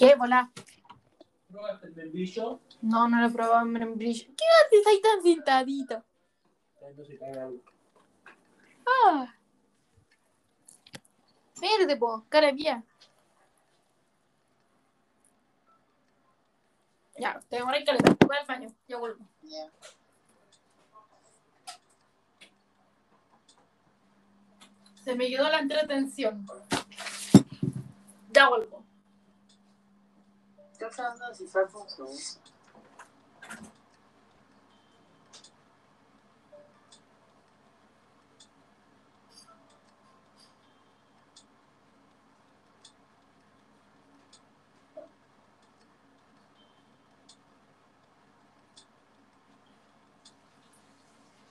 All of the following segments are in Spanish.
¿Qué, volá? ¿Probaste el membrillo? No, no lo he probado en membrillo. ¿Qué haces ahí tan sentadito? Entonces caga. Ah. Verde, po, cara mía. Ya, te demoré el caleta. Voy al baño, ya vuelvo. Se me quedó la entretención. Ya vuelvo. Estoy tratando de descifrar cómo se usa.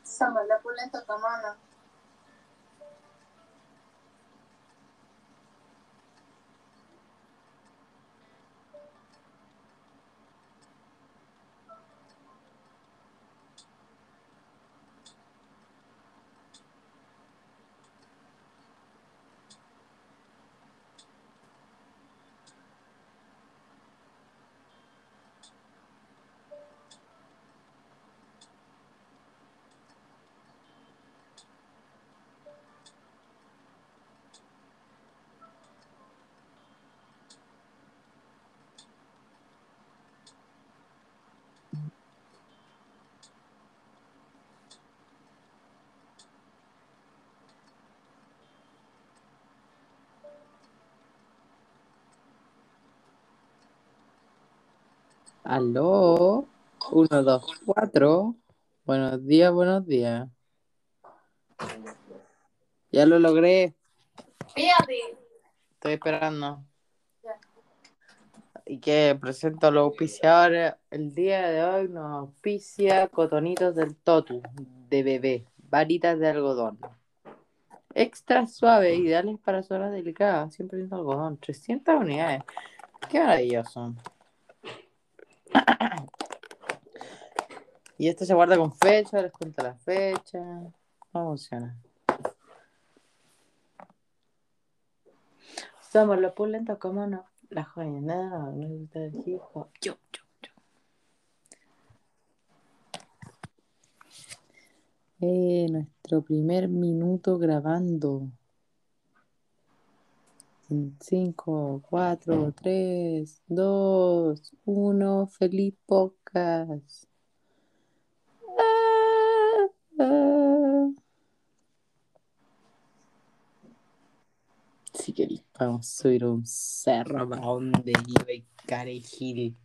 Sama, la pulenta camana. Aló, uno, dos, cuatro. Buenos días, buenos días. Ya lo logré, Fíjate. estoy esperando. Y que presento a los auspiciadores. El día de hoy nos auspicia Cotonitos del Totu, de bebé, varitas de algodón. Extra suave, ideales para zonas delicadas, siempre de algodón. 300 unidades. Qué maravilloso. Y esto se guarda con fecha, les cuento la fecha. ¿Cómo funciona? Somos los pulentos, ¿cómo no? La joya, nada, no gusta el. Yo, yo, yo. Eh, nuestro primer minuto grabando. En 5, 4, 3, 2, 1. Feliz podcast. Ah, ah. Si queréis, podemos subir un cerro para donde iba y carejil.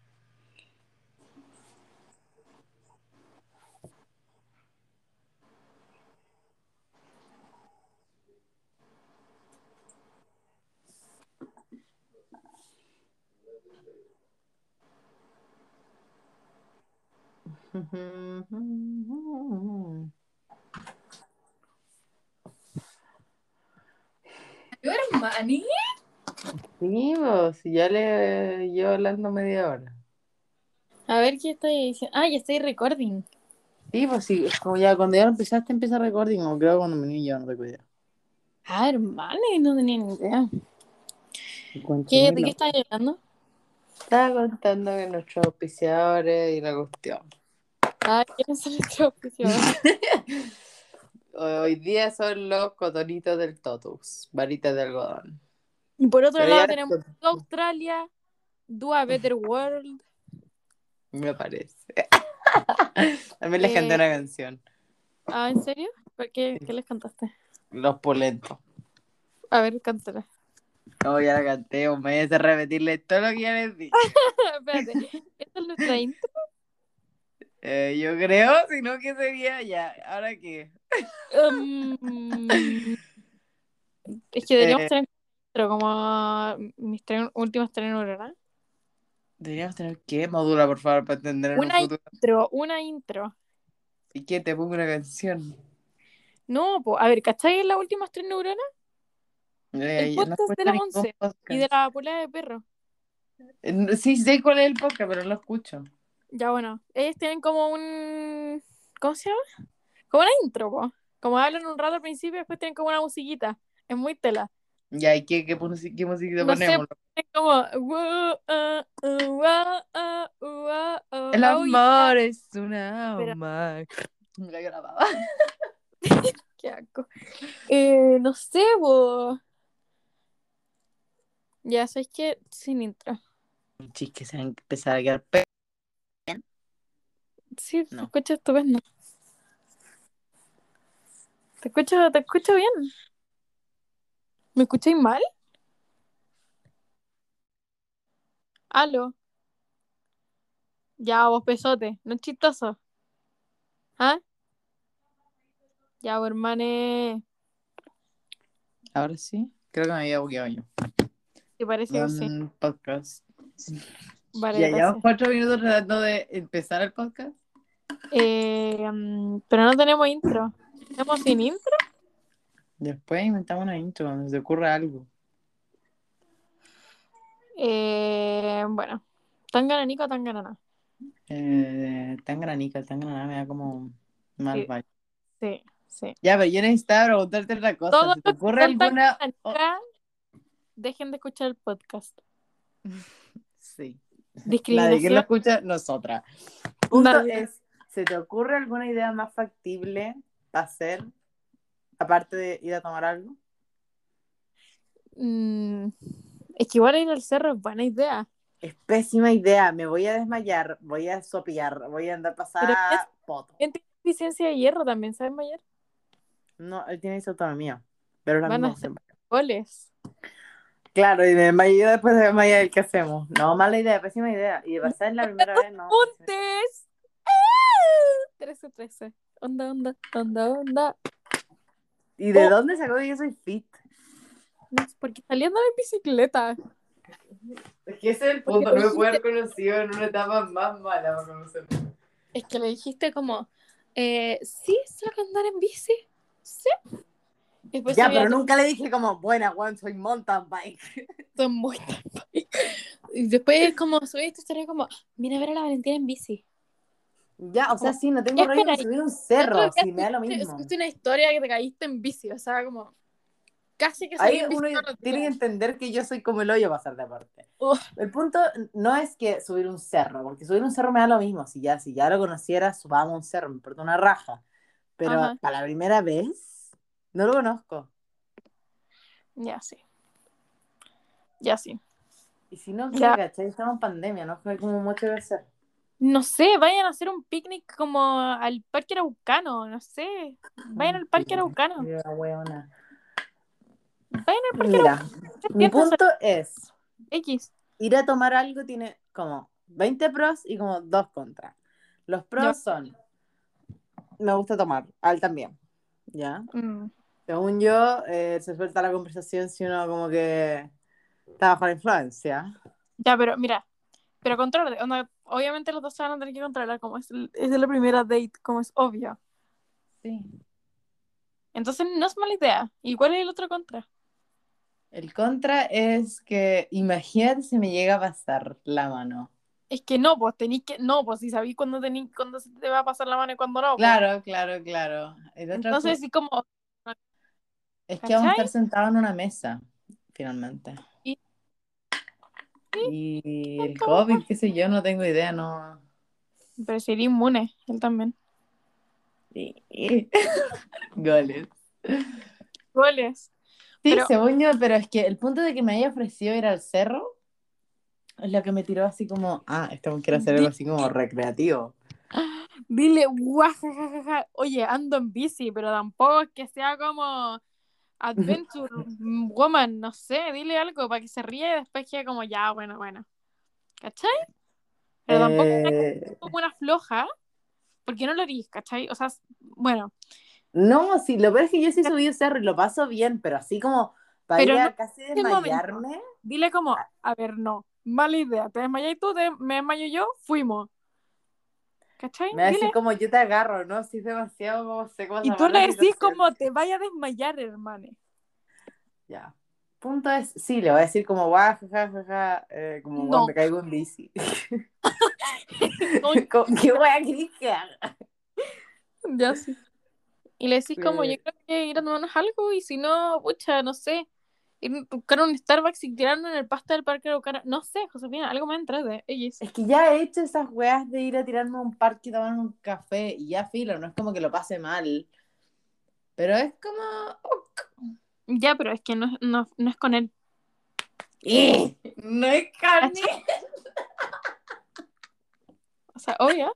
¿Yo eres Manny? Sí, vos, si ya le llevo hablando media hora. A ver qué estoy diciendo. Ah, ya estoy recording. Sí, pues sí, como ya cuando ya lo empezaste empieza recording, o creo cuando me niño no recuerdo. Ah, hermano, no tenía ni idea. ¿Qué, ¿De qué estás hablando? Estaba contando de nuestros auspiciadores y la cuestión. Ah, ¿quiénes son nuestros auspiciadores? Hoy día son los cotonitos del Totus, varitas de algodón. Y por otro Pero lado ya- tenemos Australia, Do a Better World. Me parece. También les Eh, canté una canción. Ah, ¿en serio? ¿Por qué, qué les cantaste? Los polentos. A ver, cántala. No, ya la canté, o me voy a hacer repetirle todo lo que ya les di. Espérate, ¿esta es nuestra intro? Eh, yo creo, si no, ¿qué sería? Ya, ¿ahora qué? Um, es que deberíamos Eh. tener intro como mis tres últimas tres neuronas. Deberíamos tener que modula, por favor, para entender en Una un futuro. intro, una intro. ¿Y qué? Te pongo una canción. No, po, a ver, ¿cachai las últimas tres neuronas? Eh, El no podcast de la ningún once podcast. Y de la polea de perro. Eh, Sí, sé cuál es el podcast, pero no lo escucho. Ya bueno, ellos tienen como un... ¿Cómo se llama? Como una intro, po. Como hablan un rato al principio y después tienen como una musiquita. Es muy tela. Ya, ¿y qué, qué, musi- qué música No sé, ponemos? Es como. "Whoa, ah, ah, ah, El amor es una alma. Me cayó la. Qué asco. Eh, no sé, bo. Ya sabes que sin intro. Chis, que se van a empezar a quedar. Sí, te No. escucho estupendo. Te escucho, te escucho bien. ¿Me escucháis mal? Aló. Ya, vos pesote, no es chistoso. ¿Ah? Ya, vos, hermane. Ahora sí. Creo que me había bugueado yo. ¿Te parece que sí? Un podcast. Vale, ya gracias. llevamos cuatro minutos tratando de empezar el podcast. Eh, mm, pero no tenemos intro. ¿Tenemos sin intro? Después inventamos una intro cuando se ocurra algo. Eh, bueno. ¿Tan gananico o tan ganana? Eh, tan granica, tan granada me da como mal Sí. vibe. Sí, sí. Ya, pero yo necesitaba preguntarte otra cosa. Todos ¿Se te ocurre alguna? Dejen de escuchar el podcast. Sí. La de quién lo escucha, nosotras. Punto Nadie. es, ¿se te ocurre alguna idea más factible para hacer? Aparte de ir a tomar algo. Mm, es que igual ir al cerro es buena idea. Es pésima idea, me voy a desmayar, voy a sopear, voy a andar pasada poto. Él tiene deficiencia de hierro también, ¿sabes, Mayer? No, él tiene autonomía, pero la Van a hacer- Goles. Claro, y yo después de desmayar, ¿qué hacemos? No, mala idea, pésima idea. Y de pasar la primera vez, no. ¡Puntes! ¡Ah! 13-13. Onda, onda, onda, onda. ¿Y de Oh. dónde sacó que yo soy fit? Porque saliendo en bicicleta. Es que ese es el punto, no me puedo haber conocido en una etapa más mala para conocerme. Es que le dijiste como, eh, sí, saca a andar en bici. Sí. Después Ya, a pero nunca le dije como, buena, Juan, soy mountain bike. Son muy Y después como subí esta historia como, mira a ver a la Valentina en bici. Ya, o sea, sí, no tengo rollo de subir un cerro, sí, me da lo mismo. subiste una historia que te caíste en bici, o sea, como casi que Ahí uno tiene que entender que yo soy como el hoyo pasar de aparte. Ugh. El punto no es que subir un cerro, porque subir un cerro me da lo mismo. Si ya, si ya lo conociera, subamos un cerro, me importa una raja. Pero para la primera vez, no lo conozco. Ya sí. Ya sí. Y si no, Ya. ¿qué, ¿cachai? Estamos en pandemia, no hay como mucho que hacer. No sé, vayan a hacer un picnic como al Parque Araucano, no sé. Vayan al Parque Araucano. Vayan al Parque Mira, Araucano. mi punto es, X. ir a tomar algo tiene como 20 pros y como dos contras. Los pros son, me gusta tomar, al también, ¿ya? Mm. Según yo, eh, se suelta la conversación si uno como que está bajo la influencia. Ya, pero mira, pero controlate. Obviamente los dos se van a tener que controlar, como es, es de la primera date, como es obvio. Sí. Entonces no es mala idea. ¿Y cuál es el otro contra? El contra es que imagínate si me llega a pasar la mano. Es que no, pues tenéis que. No, pues si sabéis cuándo tení, cuándo se te va a pasar la mano y cuándo no. pues. Claro, claro, claro. Entonces, sí, como. es que vamos a estar sentados en una mesa, finalmente. Y- el COVID, qué sé yo, no tengo idea, no. Pero sería inmune, él también. Goles. Goles. Sí, Pero- según yo, pero es que el punto de que me haya ofrecido ir al cerro es lo que me tiró así como, ah, este quiere hacer algo así como recreativo. Dile, guajajaja. Oye, ando en bici, pero tampoco es que sea como Adventure Woman, no sé, dile algo para que se ríe y después quede como, ya, bueno, bueno. ¿Cachai? Pero tampoco Eh, como una floja, porque no lo harías, ¿cachai? O sea, bueno, no, sí, lo peor es que yo sí subí el cerro y lo paso bien, pero así como para Pero ir a no casi desmayarme. dile como, a ver, no, mala idea, te desmayas tú, te- me desmayo yo, fuimos. ¿Cachai? Me a Dile. como yo te agarro, ¿no? Si es demasiado como sé cómo Y tú le decís como te vaya a desmayar, hermano. Ya. Punto es, sí, le voy a decir como guau, eh, como No. "Guau, me caigo en bici. ¿Qué querés que haga? Ya sí. Y le decís como, Sí. yo creo que ir a tomarnos algo y si no, pucha, no sé, ir a buscar un Starbucks y tirarnos en el pasto del parque de Araucana. No sé, Josefina, algo me entra de ellos. Es que ya he hecho esas weas de ir a tirarme a un parque y tomar un café y ya filo, no es como que lo pase mal. Pero es como. Ya, pero es que no, no, no es con él. ¡Eh! No es carne. O sea, obvio.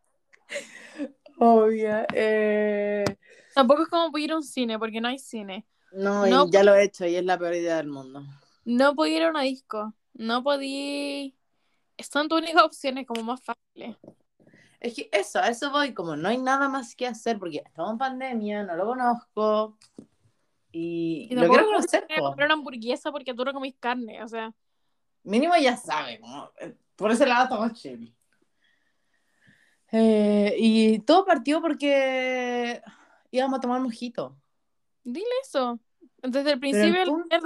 Obvio. Eh... Tampoco es como ir a un cine, porque no hay cine. No, y No. ya lo he hecho y es la peor idea del mundo. No podía ir a una disco. No podía. Son tus únicas opciones como más fáciles. Es que eso, a eso voy, como no hay nada más que hacer porque estamos en pandemia, no lo conozco y, Y lo quiero conocer. comprar una hamburguesa porque tú no comís carne. O sea, Mínimo ya sabe, como, eh, por ese lado estamos chill. Eh, y todo partió porque íbamos a tomar mojito. Dile eso. Desde el principio el el punto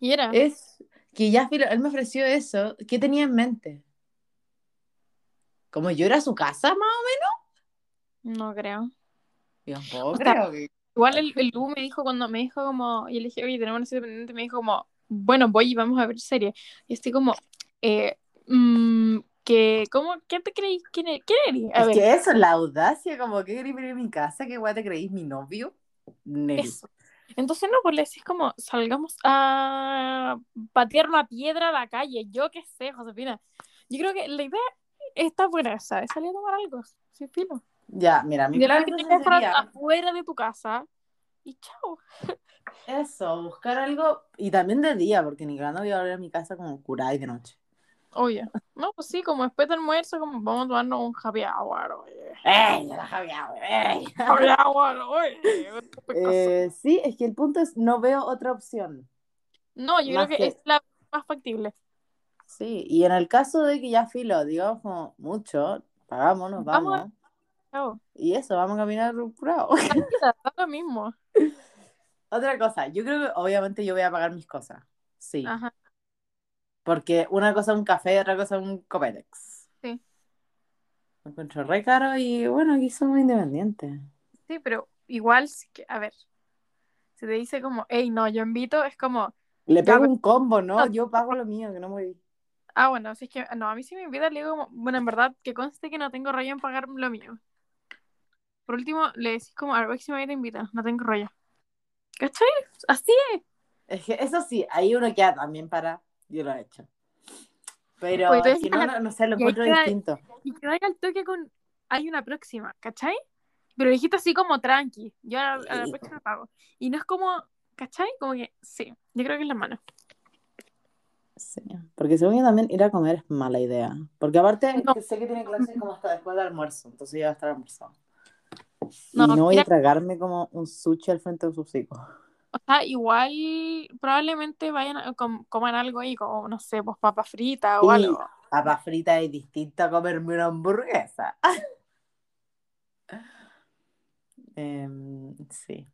Y era. es que ya filo, él me ofreció eso. ¿Qué tenía en mente? ¿Como yo era a su casa, más o No creo. menos? Yo tampoco sea, creo que... Igual el, el Lu me dijo cuando me dijo como, y le dije, oye, tenemos una serie pendiente, me dijo como, bueno, voy y vamos a ver serie. Y estoy como, eh, mm, que, ¿cómo, ¿qué te creís? ¿Quién eres? ¿Quién eres? A Es ver, que eso, la audacia, como que queréis venir a mi casa, ¿qué guay te creéis mi novio? Eso. Entonces, no, pues le decís como, salgamos a patear una piedra a la calle. Yo qué sé, Josefina. Yo creo que la idea está buena, ¿sabes? Salir a tomar algo, sin filo. Ya, mira, mi plan que te sería afuera de tu casa y chao. eso, buscar algo, y también de día, porque ni no voy a volver a mi casa como curada y de noche. Oye, no, pues sí, como después del almuerzo, como vamos a tomarnos un happy hour, oye. ¡Ey, la Javier, ey! Happy hour, oye. Eh, sí, es que el punto es, no veo otra opción. no, yo creo que, que- es la más factible. Sí, y en el caso de que ya filo, digamos mucho, pagámonos, Vamos a- vamos. Chao. Y eso, vamos a caminar curado. Lo mismo. Otra cosa, yo creo que obviamente yo voy a pagar mis cosas. Sí. Ajá. Porque una cosa es un café y otra cosa es un Copetex. Sí. Me encuentro re caro y bueno, aquí somos independientes. Sí, pero igual, a ver, si te dice como, hey, no, yo invito, es como, Le pego un combo, ¿no? No. Yo pago lo mío, que no me ah, bueno, si es que, no, a mí sí me invita, le digo como, bueno, en verdad, que conste que no tengo rollo en pagar lo mío. Por último, le decís como, a la próxima vez te invita, no tengo rollo. ¿Cachai? Así es. Es que eso sí, ahí uno queda también para. Yo lo he hecho. Pero Pues, no, no, no sé, lo y encuentro queda- distinto. Y que vaya al toque con, hay una próxima, ¿cachai? Pero dijiste así como tranqui, yo a, a la próxima pago. Y no es como, ¿cachai? Como que, sí, yo creo que es la mano. Sí, porque según yo también ir a comer es mala idea. Porque aparte No. sé que tiene clases como hasta después del almuerzo, entonces ya va a estar almorzado. No, y no voy a tragarme como un sushi al frente de sus hijos. O sea, igual probablemente vayan a com- coman algo ahí, como, no sé, pues papa frita o Y- algo. Papa frita es distinto a comerme una hamburguesa. Em, sí.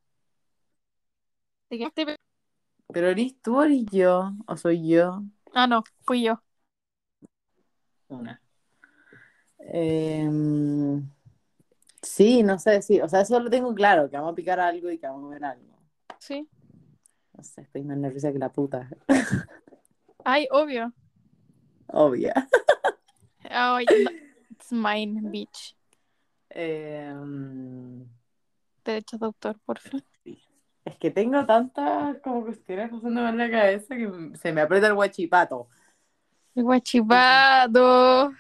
Pero eres tú o eres yo, o soy yo. Ah, no, fui yo. Una. Em, sí, no sé, sí. O sea, eso lo tengo claro, que vamos a picar algo y que vamos a comer algo. Sí. No sé, estoy más nerviosa que la puta. Ay, obvio. Ay, no. It's mine, bitch. Em, Derecho de autor, por fin. es que tengo tantas como cuestiones pasando en la cabeza que se me aprieta el guachipato. El guachipato.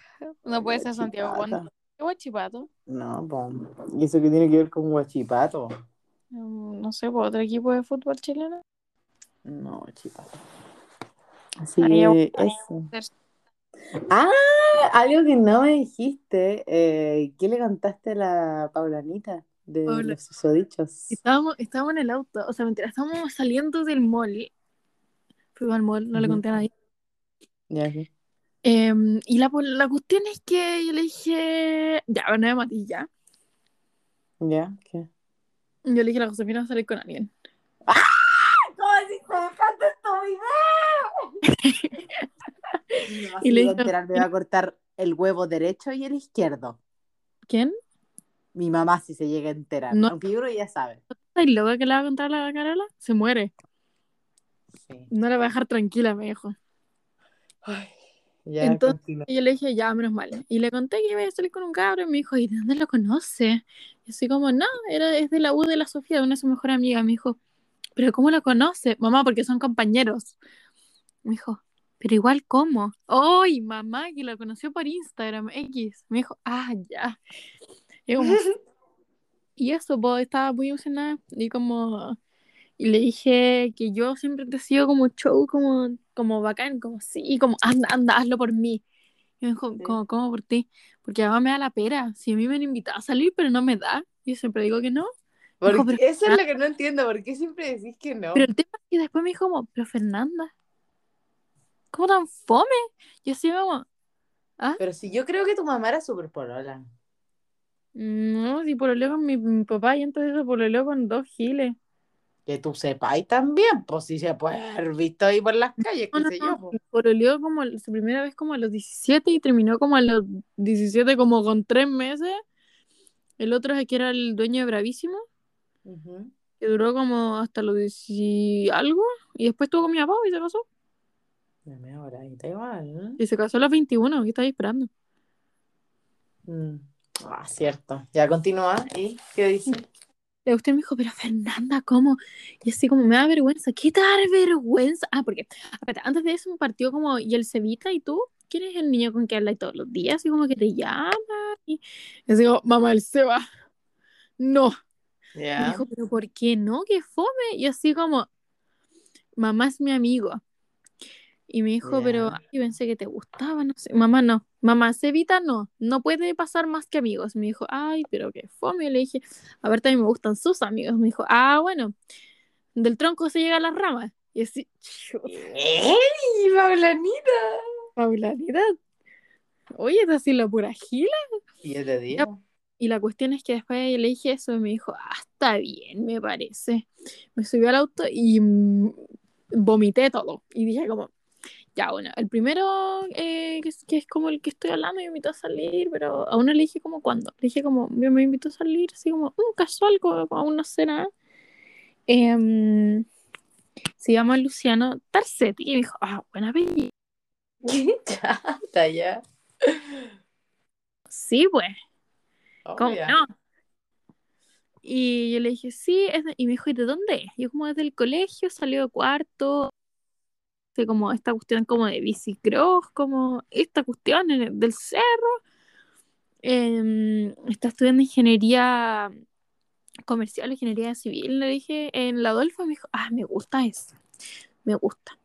No puede ser Santiago. ¿Qué guachipato? No. ¿Y eso qué tiene que ver con guachipato? Mm, No sé, ¿por otro equipo de fútbol chileno? No, guachipato. Así que eso. Ah, algo que no me dijiste. eh, ¿Qué le contaste a la Paulanita de los susodichos? Estábamos, estábamos en el auto, o sea, mentira, estábamos saliendo del mall. Fuimos al mall, no le conté a nadie. Ya, sí. Em, y la, la cuestión es que yo le dije, ya, bueno, de Mati, ya. ¿Ya? ¿Qué? Yo le dije a la Josefina a salir con alguien. ¿Cómo así te dejaste tu video? Mi mamá Y se le dije- enterar, me va a cortar el huevo derecho y el izquierdo. ¿Quién? Mi mamá si se llega a enterar. No. Aunque yo creo que ya sabe. ¿Estás loca que le va a contar a la Carola? Se muere. Sí. No la voy a dejar tranquila, me dijo. Ay, ya, Entonces- continúa. Y yo le dije, ya, menos mal. Y le conté que iba a salir con un cabro y me dijo, ¿y de dónde lo conoce? Y así como, no, era, es de la U de la Sofía, de una de sus mejores amigas. Me dijo, ¿pero cómo lo conoce? Mamá, porque son compañeros. Me dijo, pero igual, ¿cómo? ¡Ay, mamá! Que lo conoció por Instagram, X. Me dijo, ah, ya. Y, como, y eso, pues, estaba muy emocionada. Y como, y le dije que yo siempre te sigo como show, como, como bacán, como sí, como anda, anda, hazlo por mí. Y me dijo, Sí. ¿cómo, cómo por ti? Porque además me da la pera. Si a mí me han invitado a salir, pero no me da. Yo siempre digo que no. Porque Dijo, eso es lo que no entiendo, ¿por qué siempre decís que no? Pero el tema es que después me dijo como, pero Fernanda, ¿cómo tan fome? Yo así como, Pero si yo creo que tu mamá era súper polola. no, si pololeo con mi, mi papá y antes de eso pololeo con dos giles. Que tú sepáis también, pues si se puede haber visto ahí por las calles, qué no, sé no, yo. pues. Pololeó como su primera vez como a los 17 y terminó como a los 17 como con tres meses. El otro es que era el dueño de Bravísimo, que duró como hasta los 10 y algo. Y después estuvo con mi papá y se casó. Me meo ahora, ahí está igual, ¿no? Y se casó a los 21, y estaba ahí esperando. Mm. Ah, cierto. Ya continúa. ¿Y qué dice? Y usted me dijo, pero Fernanda, ¿cómo? Y así como me da vergüenza. ¿Qué da vergüenza? Ah, porque, antes de eso me partió como, ¿y el Cevita y tú? ¿Quién es el niño con que hablas todos los días? Y como que te llama. Y yo digo, mamá, el Seba. No. Me Ya. dijo, pero ¿por qué no? ¿Qué fome? Y así como, mamá es mi amigo. Y me dijo, pero ay, pensé que te gustaba, no sé. Mamá, no. Mamá, Cevita no. No puede pasar más que amigos. Me dijo, ay, pero qué fome. Le dije, a ver, también me gustan sus amigos. Me dijo, ah, bueno, del tronco se llega a las ramas. Y así, ¡Ey, Paulanita! Paulanidad. Oye, es así la pura gila. Y yo te digo. Y la cuestión es que después le dije eso y me dijo, ah, está bien, me parece. Me subió al auto y mm, vomité todo. Y dije como, ya, bueno, el primero, eh, que, es, que es como el que estoy hablando, me invitó a salir, pero aún no le dije como cuándo. Le dije como, me, me invitó a salir, así como, un casual, como, a una cena. Se llama Luciano Tarcetti. Y me dijo, ah, buena. ¡Qué chata ya! Sí, pues. ¿Cómo Obvio. no? Y yo le dije, sí, es de- y me dijo, ¿y de dónde es? Yo como desde el colegio, salió de cuarto, de como esta cuestión como de bicicross, como esta cuestión del cerro. Em, está estudiando ingeniería comercial, ingeniería civil, le dije, en la Adolfo, me dijo, ah, me gusta eso, me gusta.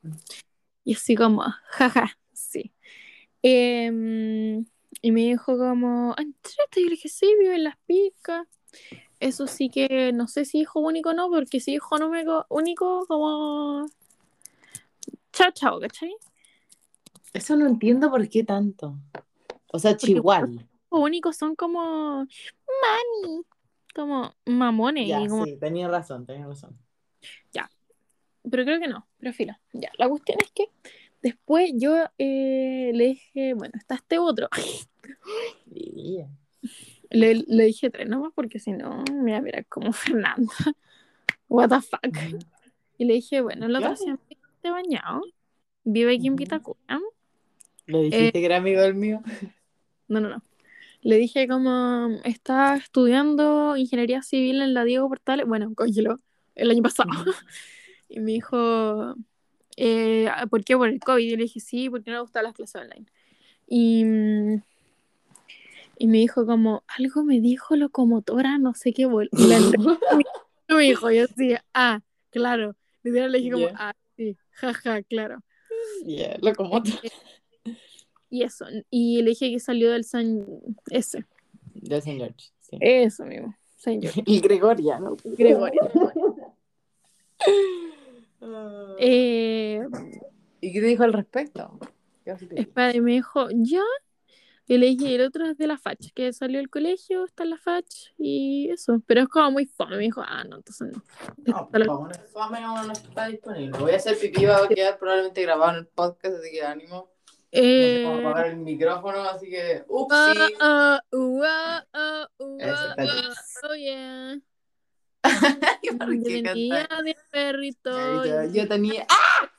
Y así como, jaja, sí. Em, y me dijo como, "Ah, ¿entraste? Y le dije, sí, vive en Las Picas. Eso sí que no sé si hijo único o no, porque si hijo único, único como... Chao, chao, ¿cachai? Eso no entiendo por qué tanto. O sea, chihuahua. Únicos son como... Mami. Como mamones. Ya, como- sí, tenía razón, tenía razón. Pero creo que no, pero filo. Ya, la cuestión es que después yo eh, le dije, bueno, está este otro. Yeah. Le, le dije tres nomás porque si no, me iba a mirar como Fernanda. What the fuck. Y le dije, bueno, el otro Claro. Te Bañado. Vive aquí en. Vitacura. ¿Le dijiste que era amigo del mío? No, no, no. Le dije como está estudiando ingeniería civil en la Diego Portales. Bueno, cógelo, el año pasado. Y me dijo, eh, ¿por qué? Por el COVID. Y le dije, sí, porque no le gustan las clases online. Y, y me dijo como, algo me dijo locomotora, no sé qué. Y la me- me dijo, yo así, ah, claro. Literal le dije como, ah, sí, jaja, claro. Yeah, locomotor. Y eso. Y le dije que salió del San... Ese. De St. George, sí. Eso mismo. San George. Y Gregoriano. Gregorio. Ah. Eh, ¿Y qué te dijo al respecto? Espera, me dijo, ya. Y le dije, el otro es de la FACH, que salió del colegio, está en la FACH y eso. Pero es como muy fome. Me dijo, ah, no, entonces no. No, como no es uno no está disponible. Voy a hacer pipí, va a quedar probablemente grabado en el podcast, así que ánimo. No sé cómo Eh, apagar el micrófono, así que upsi. ah, uh, ah, uh, ah, está ah, oh, yeah. ¿Por Yo qué tenía? 10 perritos. Yo, yo tenía. ¡Ah!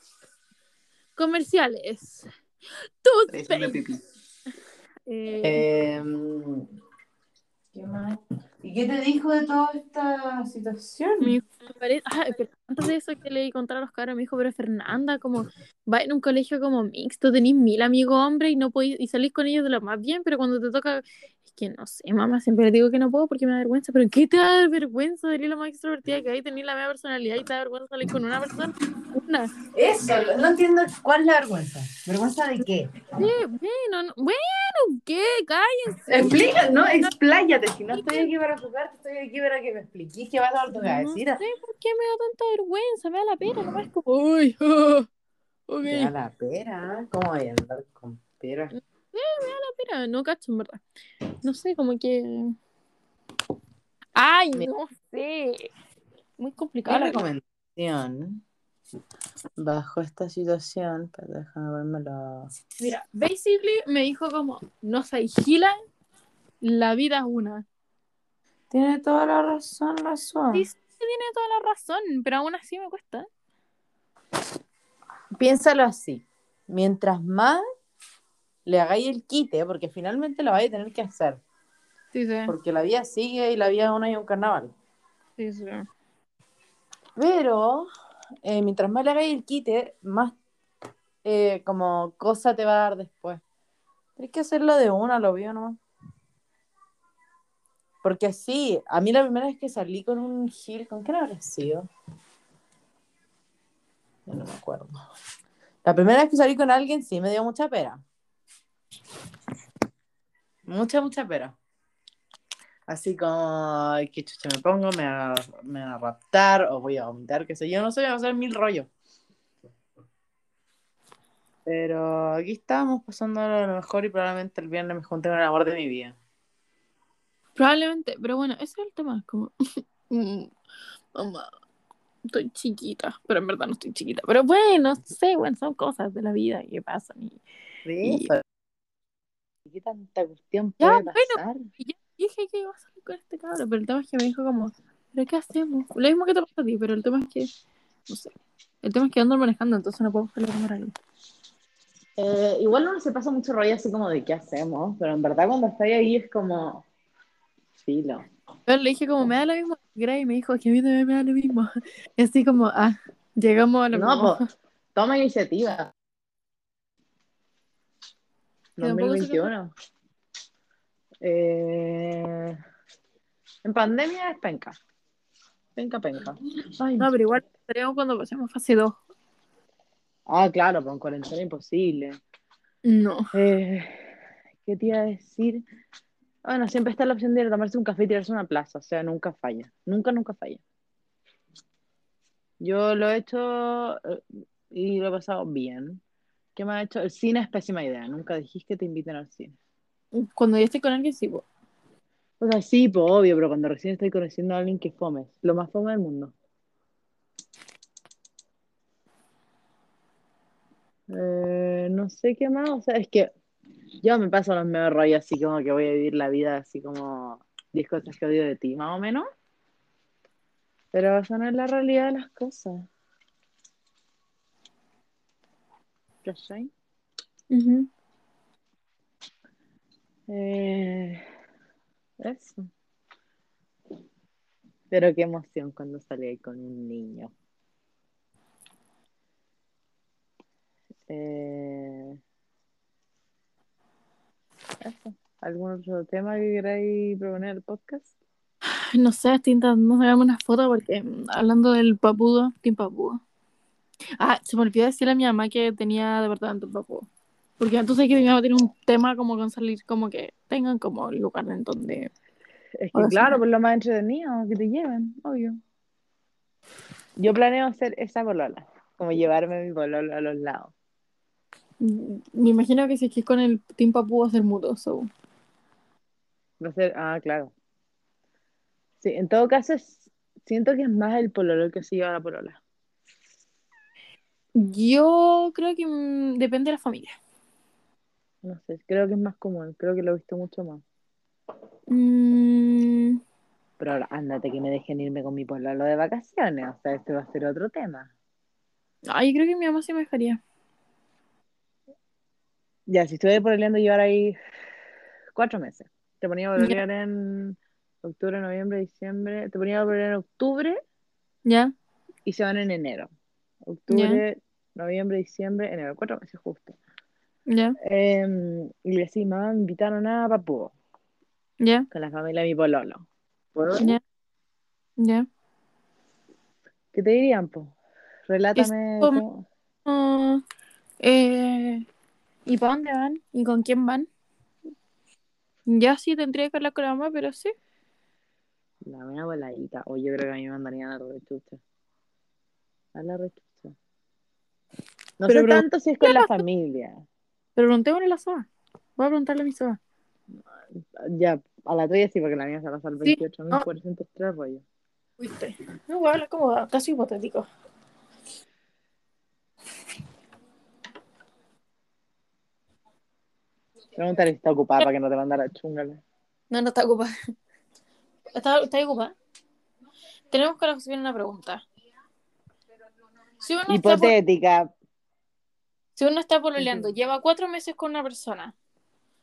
Comerciales. Toothpaste. Eh, Em, ¿Qué más? ¿Y qué te dijo de toda esta situación? Me dijo, me pare- ah, pero antes de eso que le contar a los cabros, me dijo, pero Fernanda, como va en un colegio como mixto, tenés mil amigos hombres y no podís, y salís con ellos de lo más bien, pero cuando te toca, es que no sé, mamá, siempre le digo que no puedo porque me da vergüenza, pero ¿qué te da vergüenza de la más extrovertida que hay? Tenés la misma personalidad y te da vergüenza salir con una persona. Una. Eso, no entiendo cuál es la vergüenza. ¿Vergüenza de qué? Eh, bueno, no- bueno, ¿qué? Cállense. Explica, no, expláyate. Si no estoy aquí para jugarte, estoy aquí para que me expliques qué vas a dar tu No sé por qué me da tanta vergüenza, me da la pena, nomás como, uy, oh, ok. Me da la pera. ¿Cómo voy a andar con pera? Mira, no cacho, en verdad. No sé, como que. Ay, no sé. Muy complicado. la- recomendación bajo esta situación, pero déjame vermelo. Mira, basically me dijo como, no se gila, la vida es una. Tiene toda la razón, la suave. Sí, sí, tiene toda la razón, pero aún así me cuesta. Piénsalo así. Mientras más le hagáis el quite, porque finalmente lo vais a tener que hacer. Sí, sí. Porque la vida sigue y la vida aún hay un carnaval. Sí, sí. Pero eh, mientras más le hagáis el quite, más eh, como cosa te va a dar después. Tienes que hacerlo de una, lo veo nomás. Porque sí, a mí la primera vez que salí con un Gil, ¿con quién habrá sido? Ya no me acuerdo. La primera vez que salí con alguien sí me dio mucha pera. Mucha, mucha pera. Así como, ay, qué chucha me pongo, me va, me va a raptar o voy a vomitar, qué sé yo, no sé, va a hacer mil rollos. Pero aquí estamos pasando lo mejor y probablemente el viernes me junte con el amor de mi vida. Probablemente, pero bueno, ese es el tema. Como, mm, mamá, estoy chiquita, pero en verdad no estoy chiquita. Pero bueno, sé, bueno, son cosas de la vida que pasan. Y, Sí, Y- ¿Qué tanta cuestión Ya, puede bueno. pasar? y yo dije que iba a salir con este cabrón, pero el tema es que me dijo como, ¿pero qué hacemos? Lo mismo que te pasa a ti, pero el tema es que, no sé. El tema es que ando manejando, entonces no puedo salir a comer algo. Eh, igual uno se pasa mucho rollo así como de qué hacemos, pero en verdad cuando estoy ahí es como filo. Yo le dije como, me da lo mismo. Gray me dijo que a mí también me da lo mismo. Y así como, ah, llegamos a lo No, mismo. pues, toma iniciativa. Que tampoco se 2021. Eh, en pandemia es penca. Penca, penca. Ay, No, pero igual estaríamos cuando pasemos fase 2. Ah, claro, con cuarentena imposible. No. Eh, ¿Qué te iba a decir? Bueno, siempre está la opción de ir a tomarse un café y tirarse a una plaza, o sea, nunca falla. Nunca, nunca falla. Yo lo he hecho eh, y lo he pasado bien. ¿Qué me ha hecho? El cine es pésima idea. Nunca dijiste que te inviten al cine. Cuando yo estoy con alguien, sí, po. O sea, sí, pues obvio, pero cuando recién estoy conociendo a alguien que fome, lo más fome del mundo. Eh, no sé qué más, o sea, es que yo me paso los medio rollos así como que voy a vivir la vida así como 10 cosas que odio de ti, más o menos. Pero esa no es la realidad de las cosas. ¿Cachai? Ujú. Eh, eso. Pero qué emoción cuando salí ahí con un niño. Eh, eso. ¿Algún otro tema que queráis proponer al podcast? No sé, estoy intentando sacarme una foto porque mm, hablando del papudo, Team Papudo. Ah, se me olvidó decirle a mi mamá que tenía departamento en Papudo. Porque entonces que mi mamá tiene un tema como con salir, como que tengan como lugar en donde. Es que claro, por lo más entretenido, que te lleven, obvio. Yo planeo hacer esa polola, como llevarme mi pololo a los lados. Me imagino que si es que es con el Team Papudo va a ser mudo, so. Va a ser, ah, claro. Sí, en todo caso, es- siento que es más el pololo que se lleva la polola. Yo creo que mm, depende de la familia. No sé, creo que es más común, creo que lo he visto mucho más. Mm, Pero ahora, ándate que me dejen irme con mi pololo de vacaciones. O sea, este va a ser otro tema. Ay, creo que mi mamá sí me dejaría. Ya, si estuve pololeando llevar ahí cuatro meses. Te ponía a pololear en octubre, noviembre, diciembre. Te ponía a pololear en octubre ¿Ya? y se van en enero. Octubre, noviembre, diciembre, enero. Cuatro meses justo. ¿Ya? Eh, y le decía, mamá, me invitaron a Papúa ¿Ya? con la familia de mi pololo. ¿Ya? ¿Ya? ¿Qué te dirían, po? Relátame. Es como- cómo- eh, ¿Y para dónde van? ¿Y con quién van? Ya sí tendría que hablar con la mamá, pero sí. La mía voladita. O yo creo que a mí me mandarían a la rechucha. A la rechucha. No Pero sé tanto si es con la familia. Pero preguntémosle a la SOA. Voy a preguntarle a mi SOA. Ya, a la tuya sí, porque la mía se pasa al Sí. 28.403 rollo. ¿Viste? No voy a hablar como casi hipotético. Pregúntale si está ocupada para que no te mandara chungala. No, no está ocupada. ¿Está, está ocupada? Tenemos que recibir una pregunta. Si uno, está, Hipotética. si uno está pololeando, lleva cuatro meses con una persona.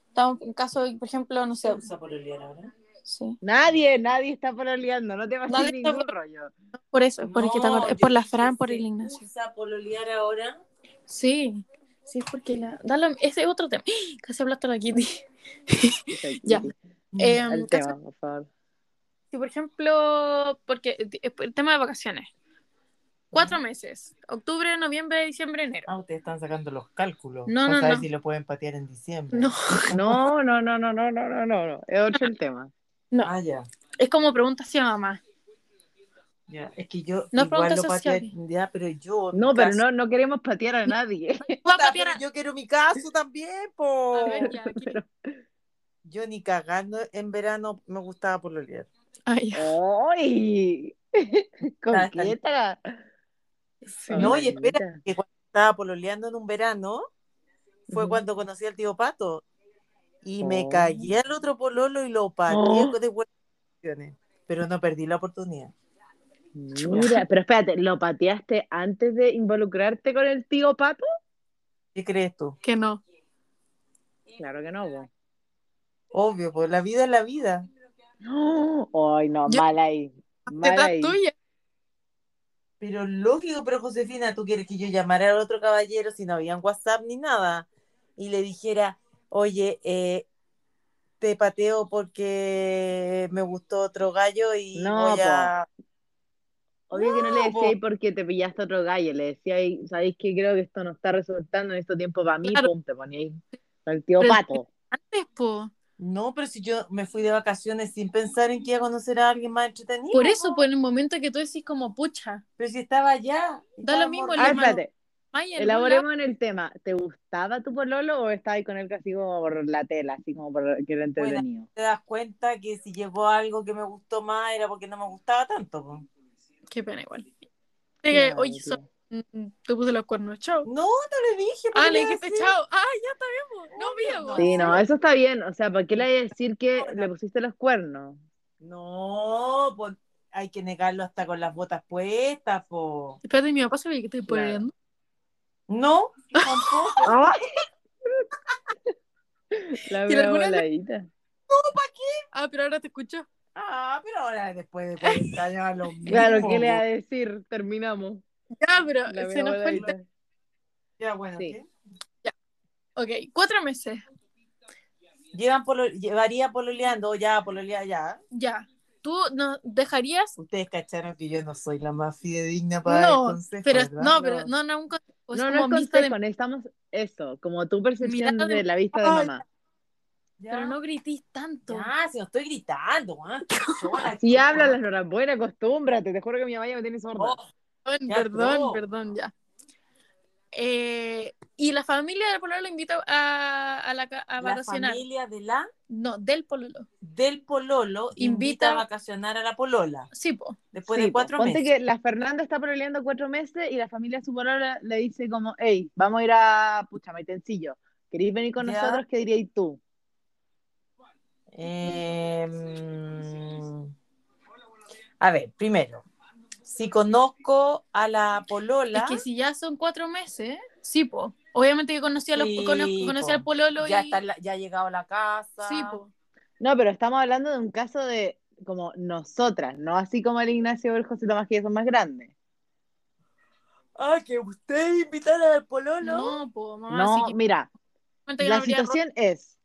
Estamos en caso, de, por ejemplo, no sé. ¿Vamos a pololear ahora? Sí. Nadie, nadie está pololeando. No te vas a está ningún polo- rollo. Por eso, es, porque te No, acordás- es por la Fran, por el ¿se Ignacio. usa pololear ahora? Sí, Sí, porque la. Ese es otro tema. Casi hablaste de la Kitty. ya. Mm, el em, tema, por favor. Si, por ejemplo, porque eh, el tema de vacaciones. Cuatro meses. Octubre, noviembre, diciembre, enero. Ah, ustedes están sacando los cálculos. No, no, si lo pueden patear en diciembre. No. no, no, no, no, no, no, no, no. Es otro el tema. No. Ah, es como preguntas a mamá. Ya, es que yo No igual lo pateé, ya, pero yo No, pero caso- no, no queremos patear a nadie. Puta, patear pero yo quiero mi caso también, po. A ver, ya, Kitty. Pero- Yo ni cagando en verano me gustaba pololear. Ay, ¡Ay! Sí. No, y espera, que cuando estaba pololeando en un verano, fue cuando conocí al tío Pato. Y me Oh. caí al otro pololo y lo pateé Oh. de buenas Pero no perdí la oportunidad. Mira, pero espérate, ¿lo pateaste antes de involucrarte con el tío Pato? ¿Qué crees tú? Que no. Claro que no, vos. Obvio, pues la vida es la vida. Ay, no, mal ahí. ¿Qué Mal ahí. tuya? Pero lógico, pero Josefina, tú quieres que yo llamara al otro caballero si no había WhatsApp ni nada y le dijera, oye, eh, te pateo porque me gustó otro gallo y No, voy a... Obvio que no le No, po. decía porque te pillaste otro gallo, le decía, ahí, ¿sabéis que creo que esto no está resultando en este tiempo para mí? Claro. Pum, te ponía ahí. El tío Pero- Pato. Antes, po. No, pero si yo me fui de vacaciones sin pensar en que iba a conocer a alguien más entretenido. Por eso, po. pues en el momento que tú decís como pucha. Pero si estaba allá. Da lo mismo, A mando- espérate, elaboremos en el tema. ¿Te gustaba tu pololo o estabas ahí con él casi como por la tela, así como por que era entretenido? te das cuenta que si llegó algo que me gustó más era porque no me gustaba tanto. po. Qué pena igual. Oye, mm, te puse los cuernos, chao. No, no le dije. ¿por Ah, qué le dijiste chao. Ah, ya está bien. No, bien, po. Sí, no, eso está bien. O sea, ¿para qué le hay que decir que le pusiste los cuernos? No, pues hay que negarlo hasta con las botas puestas, po. Espérate, mi papá sabe que estoy Claro. pololeando. No, tampoco. ¡Ay! La ¿Y mea alguna vez- voladita. Ah, pero ahora te escucho. Ah, pero ahora después de 40 años a lo mismo. Claro, ¿qué le va a decir? Terminamos. Ya, pero La se nos voladita. Ya, bueno, Sí. ¿qué? Ok, cuatro meses. Llevan polo- llevaría pololeando, ya, pololear ya. Ya. ¿Tú nos dejarías? Ustedes cacharon que yo no soy la más fidedigna para No, el consejo, pero ¿verdad? no, pero no, no, un consejo. No, no es vista de- consejo, necesitamos eso, como tu percepción Mirada de- de la vista de mamá. Ya. Pero no gritís tanto. Ya, si no estoy gritando, Así chica. habla la enhorabuena, acostúmbrate, te juro que mi mamá ya me tiene sorda. Oh, Perdón, Ya, perdón, no. perdón, ya. Eh, y la familia del pololo lo invita a, a, la, a la vacacionar. familia de la No, del pololo. del pololo invita, Invita- a vacacionar a la polola Sí, po. después Sí, de cuatro ponte meses. que la Fernanda está pololeando cuatro meses y la familia de su polola le dice como, hey, vamos a ir a pucha, Maitencillo. ¿Queréis venir con Ya. nosotros? ¿Qué diríais tú? Em, A ver, primero, si conozco a la polola, Es que si ya son cuatro meses, sí, po. Obviamente que conocí, a los, Sí, cono- conocí po. al pololo ya, y... está la- ya ha llegado a la casa. Sí, po. No, pero estamos hablando de un caso de como nosotras, no así como el Ignacio o el José Tomás, que ya son más grandes. Ah, que ustedes invitaron al pololo. No, po, mamá. No, sí, mira, que- que la situación es,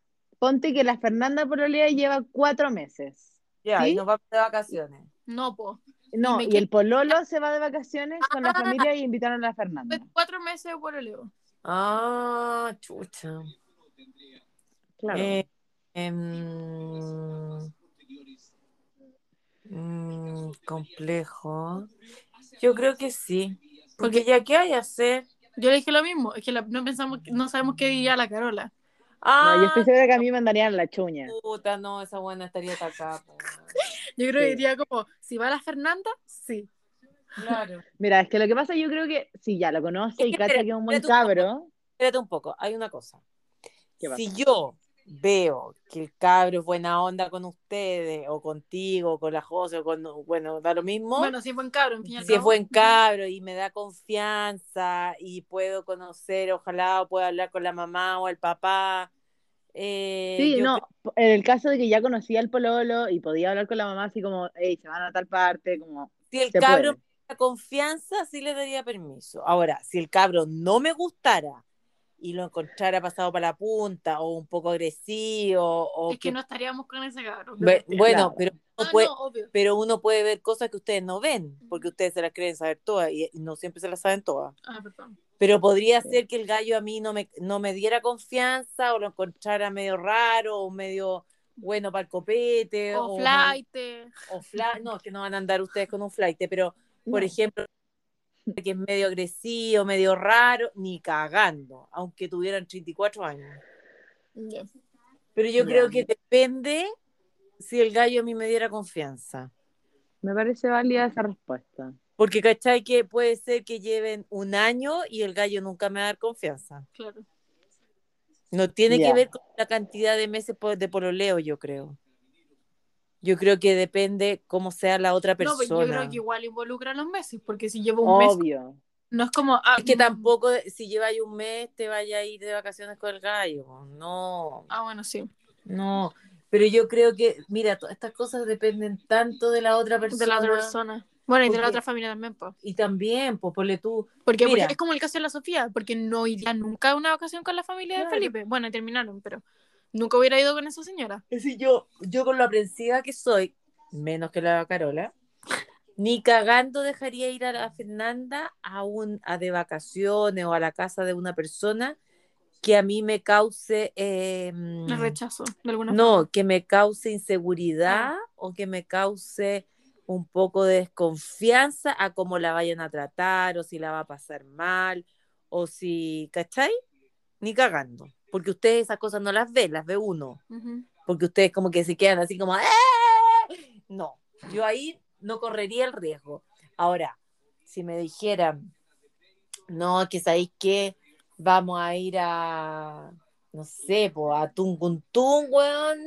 ponte que la Fernanda Pololea lleva cuatro meses. Ya, y ¿Sí? nos vamos de vacaciones. No, po. No, y el pololo se va de vacaciones con la Ah. familia y invitaron a la Fernanda. Cuatro meses de pololeo. Ah, chucha. Claro. Eh, em, mm, complejo. Yo creo que sí. Porque ya qué hay que hacer. Yo le dije lo mismo, es que la- no pensamos, no sabemos qué diría la Carola. Ah, no, yo estoy segura que a mí me mandarían la chuña. puta, no, esa buena estaría acá. po. Yo creo que diría como, si va la Fernanda, sí. Claro. Mira, es que lo que pasa, yo creo que si ya lo conoce Es y que, cacha que es un buen espérate un poco. cabro, Espérate un poco, hay una cosa. ¿Qué pasa? Si yo veo que el cabro es buena onda con ustedes, o contigo, o con la José, o con, bueno, da lo mismo. Bueno, si es buen cabro, en fin si es buen cabro y me da confianza y puedo conocer, ojalá o puedo hablar con la mamá o el papá. eh, sí, yo no, en el caso de que ya conocía al pololo y podía hablar con la mamá así como, hey, se van a tal parte, como, si el cabro me da confianza, sí le daría permiso. Ahora, si el cabro no me gustara y lo encontrara pasado para la punta o un poco agresivo o Es que no estaríamos con ese cabro. Ve- bueno, Claro. pero uno puede, no, pero uno puede ver cosas que ustedes no ven, porque ustedes se las creen saber todas y, y no siempre se las saben todas. Ah, perdón. Pero podría Sí. ser que el gallo a mí no me, no me diera confianza o lo encontrara medio raro o medio bueno para el copete. O o flight. O fla- no, es que no van a andar ustedes con un flight, pero por No. ejemplo, que es medio agresivo, medio raro, ni cagando, aunque tuvieran 34 años. Pero yo creo que depende si el gallo a mí me diera confianza. me parece válida esa respuesta. Porque, ¿cachai? Que puede ser que lleven un año y el gallo nunca me va a dar confianza. Claro. No tiene que ver con la cantidad de meses de pololeo, yo creo. Yo creo que depende cómo sea la otra No, persona. pues yo creo que igual involucra los meses, porque si llevo un mes, Obvio. no es como. ah, Es que mm, tampoco, si lleváis un mes, te vaya a ir de vacaciones con el gallo. No, Ah, bueno, sí. no. Pero yo creo que, mira, todas estas cosas dependen tanto de la otra persona. De la otra persona. Bueno, y de la Porque- otra familia también, pues. Y también, pues, ponle tú. Porque, porque Mira. es como el caso de la Sofía, porque no iría nunca a una ocasión con la familia de Claro. Felipe. Bueno, terminaron, pero nunca hubiera ido con esa señora. Es decir, yo, yo con lo aprensiva que soy, menos que la Carola, ni cagando dejaría ir a la Fernanda a, un, a de vacaciones o a la casa de una persona que a mí me cause... eh, rechazo, de alguna no, que me cause inseguridad o que me cause un poco de desconfianza a cómo la vayan a tratar o si la va a pasar mal o si, ¿cachai? Ni cagando. Porque ustedes esas cosas no las ven, las ve uno porque ustedes como que se quedan así como, "¡Eh!". no, yo ahí no correría el riesgo. Ahora, si me dijeran, no, que sabéis que vamos a ir a, no sé, po, a Tunguntún, weón,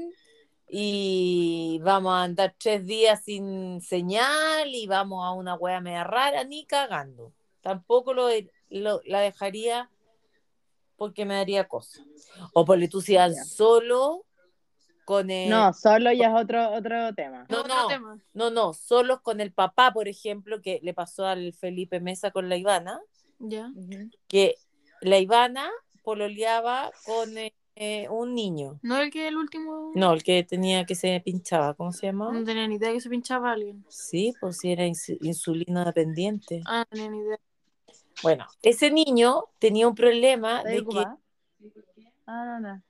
y vamos a andar tres días sin señal y vamos a una wea media rara, ni cagando. Tampoco lo, lo- la dejaría porque me daría cosa. O por tú si solo con el... No, solo ya es otro, otro tema. No, Otro no. tema. No, no, solos con el papá, por ejemplo, que le pasó al Felipe Mesa con la Ivana, Ya. que la Ivana pololeaba con eh, eh, un niño. No el que el último. No, el que tenía que se pinchaba, ¿cómo se llama? No tenía ni idea que se pinchaba a alguien. Sí, pues sí, era insu- insulina dependiente. Ah, no tenía ni idea. Bueno, ese niño tenía un problema ¿Estás de que ocupada? Ah, no, no.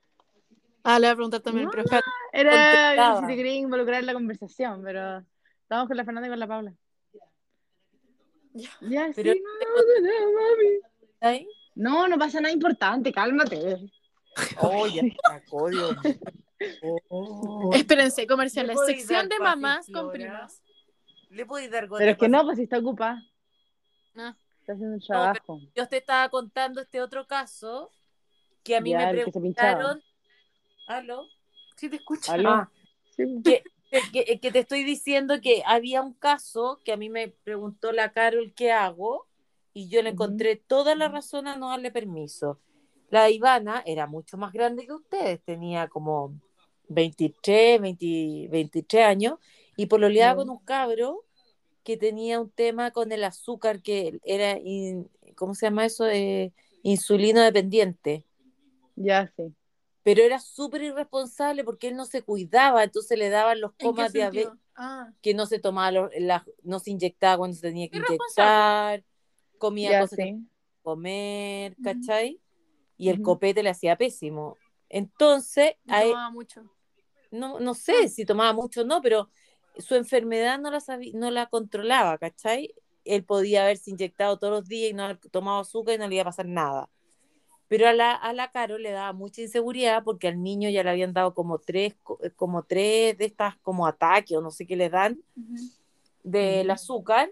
Ah, le voy a preguntar también, No. pero espérate. Era Contestaba. si te quería involucrar en la conversación, pero estamos con la Fernanda y con la Paula. Ya. Ya, Pero- sí, no, no, mami. ¿Ay? No, no pasa nada importante, cálmate. Oh, ya sacó, Dios mío. Oh. Espérense, comerciales. ¿Le podéis Sección de mamás con primas. ¿Le podéis dar gota Pero es que no, pues si está ocupada. Ah. Está haciendo un trabajo. yo te estaba contando este otro caso que a mí Ya, me preguntaron. ¿Aló? Sí, te escucho. ¿Aló? Ah, Sí. que que, que te estoy diciendo que había un caso que a mí me preguntó la Carol qué hago y yo le encontré toda la razón a no darle permiso. La Ivana era mucho más grande que ustedes, tenía como 23, 20 23 años y pololeaba Ya. con un cabro que tenía un tema con el azúcar que era, in- ¿cómo se llama eso? Eh, insulino dependiente Ya, sí. pero era súper irresponsable porque él no se cuidaba, entonces le daban los ¿En qué comas diabetes? Ah, que no se tomaba, los- la- no se inyectaba cuando se tenía que inyectar, comía Ya, cosas que sí. no comer. ¿cachai? Y el copete le hacía pésimo. Entonces, él- tomaba mucho. no, no sé si tomaba mucho o no, pero su enfermedad no la, sabía, no la controlaba, ¿cachai? Él podía haberse inyectado todos los días y no haber tomado azúcar y no le iba a pasar nada. Pero a la, a la Caro le daba mucha inseguridad porque al niño ya le habían dado como tres, co- como tres de estas como ataques o no sé qué le dan Ujú. del Ujú. azúcar.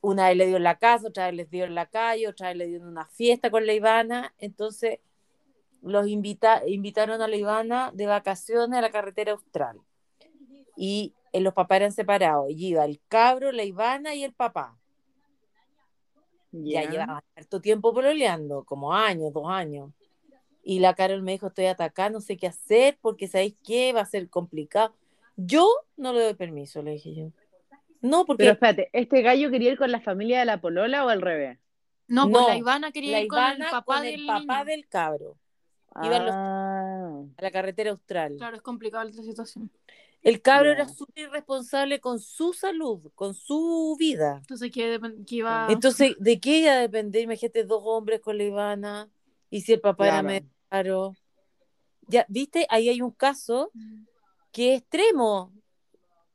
Una vez le dio en la casa, otra vez les dio en la calle, otra vez le dio en una fiesta con la Ivana. Entonces los invita, invitaron a la Ivana de vacaciones a la carretera austral. Y eh, los papás eran separados. Y iba el cabro, la Ivana y el papá. Ya, Ya. llevaban harto tiempo pololeando, como años, dos años. Y la Carol me dijo, estoy atacada, no sé qué hacer, porque ¿sabéis qué? Va a ser complicado. Yo no le doy permiso, le dije yo. No, porque Pero espérate, ¿este gallo quería ir con la familia de la polola o al revés? No, pues No, la Ivana quería la ir con Ivana el papá con del el papá niño. del cabro, Iban los- Ah, a la carretera austral. Claro, es complicada la situación. El cabro era súper irresponsable con su salud, con su vida. Entonces, depen- que iba... Entonces, ¿de qué iba a depender? Imagínate dos hombres con la Ivana, y si el papá era medio raro. Ya, ¿viste? Ahí hay un caso que es extremo,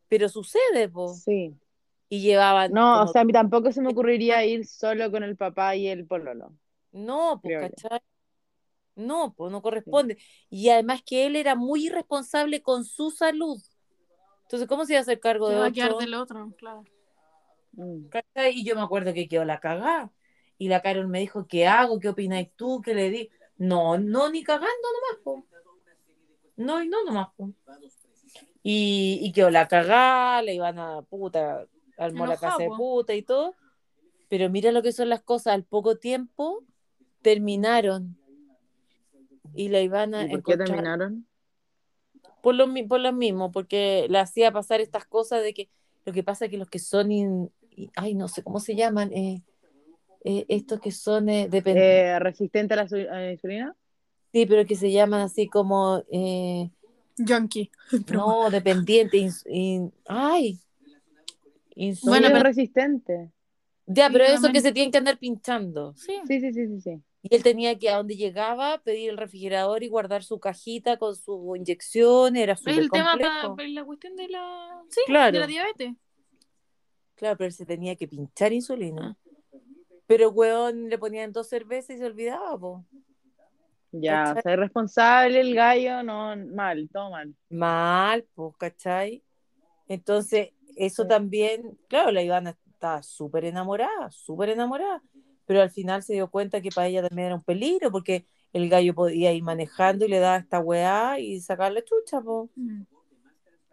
pero sucede, po. Sí. Y llevaban. No, como- o sea, a mí tampoco se me ocurriría ir solo con el papá y el pololo. No, pues. ¿cachai? No, pues no corresponde. Y además que él era muy irresponsable con su salud. Entonces, ¿cómo se iba a hacer cargo Se de va a quedar otro? del otro, claro. Mm. Y yo me acuerdo que quedó la cagada. Y la Carol me dijo, ¿qué hago? ¿Qué opináis tú? ¿Qué le di? No, no, ni cagando nomás, po. No, y no nomás, po. Y, y quedó la cagada, le iban a puta, armó la casa de puta y todo. Pero mira lo que son las cosas, al poco tiempo terminaron. Y la Ivana ¿Y por qué terminaron? Por lo, mi- por lo mismo, porque le hacía pasar estas cosas de que lo que pasa es que los que son, in- ay, no sé cómo se llaman, eh, eh, estos que son eh, depen- Eh, ¿Resistente a la, su- a la insulina? sí, pero que se llaman así como, eh, Junkie. no, dependientes, ins- in- ay, insu- Bueno, pero- resistente. ya, pero eso que se tienen que andar pinchando. Sí. Sí, sí, sí, sí, sí. Y él tenía que, a donde llegaba, pedir el refrigerador y guardar su cajita con su inyección, era Es súper el tema para la cuestión de la... Sí, Claro. de la diabetes. Claro, pero él se tenía que pinchar insulina. Ah. Pero, weón, le ponían dos cervezas y se olvidaba, po. Ya, ¿Cachai? ser responsable el gallo, no, mal, todo mal. Mal, pues, ¿cachai? Entonces, eso Sí. también, claro, la Ivana estaba súper enamorada, súper enamorada, pero al final se dio cuenta que para ella también era un peligro, porque el gallo podía ir manejando y le daba esta weá y sacar la chucha, pues. Mm.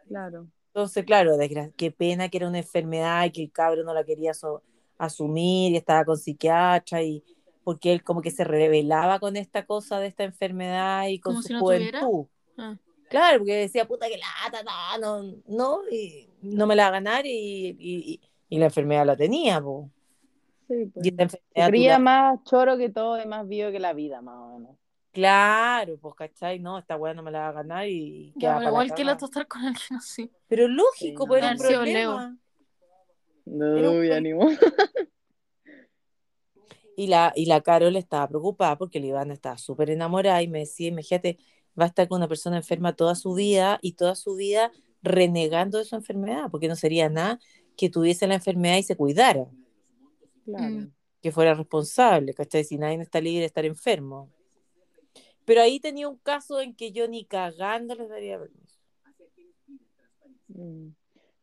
Claro. Entonces, claro, qué pena que era una enfermedad y que el cabro no la quería so- asumir y estaba con psiquiatra y porque él como que se rebelaba con esta cosa de esta enfermedad y con Como su si no juventud. Ah. Claro, porque decía, puta que lata, no, no, no, y no me la va a ganar y, y, y- y la enfermedad la tenía, po. Sí, pues. Y más choro que todo y más vivo que la vida, más o menos. Claro, pues, ¿cachai? No, esta weá no me la va a ganar y Ya, para la igual que la tostar con alguien así. Pero lógico, Sí, pues no. era un problema. No, Era un modo. Y la, y la Carol estaba preocupada porque la Ivana estaba súper enamorada y me decía, imagínate, va a estar con una persona enferma toda su vida y toda su vida renegando de su enfermedad, porque no sería nada que tuviese la enfermedad y se cuidara, Claro. Mm. que fuera responsable, ¿cachai? Si nadie está libre de estar enfermo. Pero ahí tenía un caso en que yo ni cagando les daría permiso. Mm.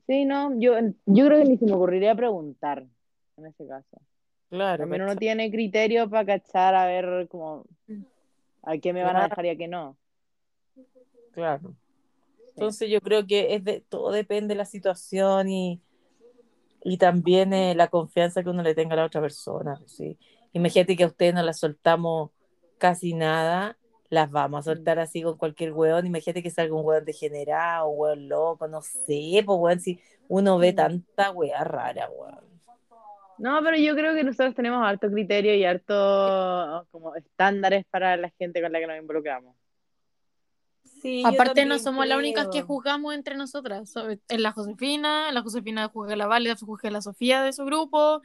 Sí, no, yo, yo creo que ni se me ocurriría preguntar en ese caso. Claro, También uno tiene criterio para cachar a ver como a qué me van a Claro. dejar y a qué no. claro. Entonces yo creo que es de, todo depende de la situación y, y también eh, la confianza que uno le tenga a la otra persona. ¿sí? Imagínate que a ustedes no las soltamos casi nada, las vamos a soltar así con cualquier hueón. Imagínate que salga un hueón degenerado, un hueón loco, no sé, pues hueón, si uno ve tanta hueá rara, hueón. No, pero yo creo que nosotros tenemos harto criterio y harto como estándares para la gente con la que nos involucramos. Sí, Aparte no somos las únicas que creo. juzgamos entre nosotras. So- En la Josefina, en la Josefina juzga la Válida, juzga la Sofía de su grupo.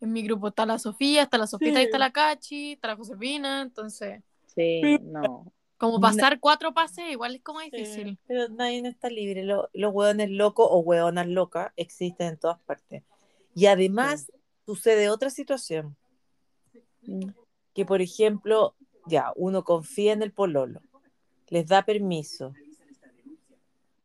En mi grupo está la Sofía, está la Sofita y está la Cachi, está la Josefina. Entonces, Sí, no. como pasar cuatro pases igual es como difícil. Sí, pero nadie no está libre. Lo- los hueones locos o hueonas locas existen en todas partes. Y además sucede otra situación. Que, por ejemplo, ya, uno confía en el pololo, les da permiso.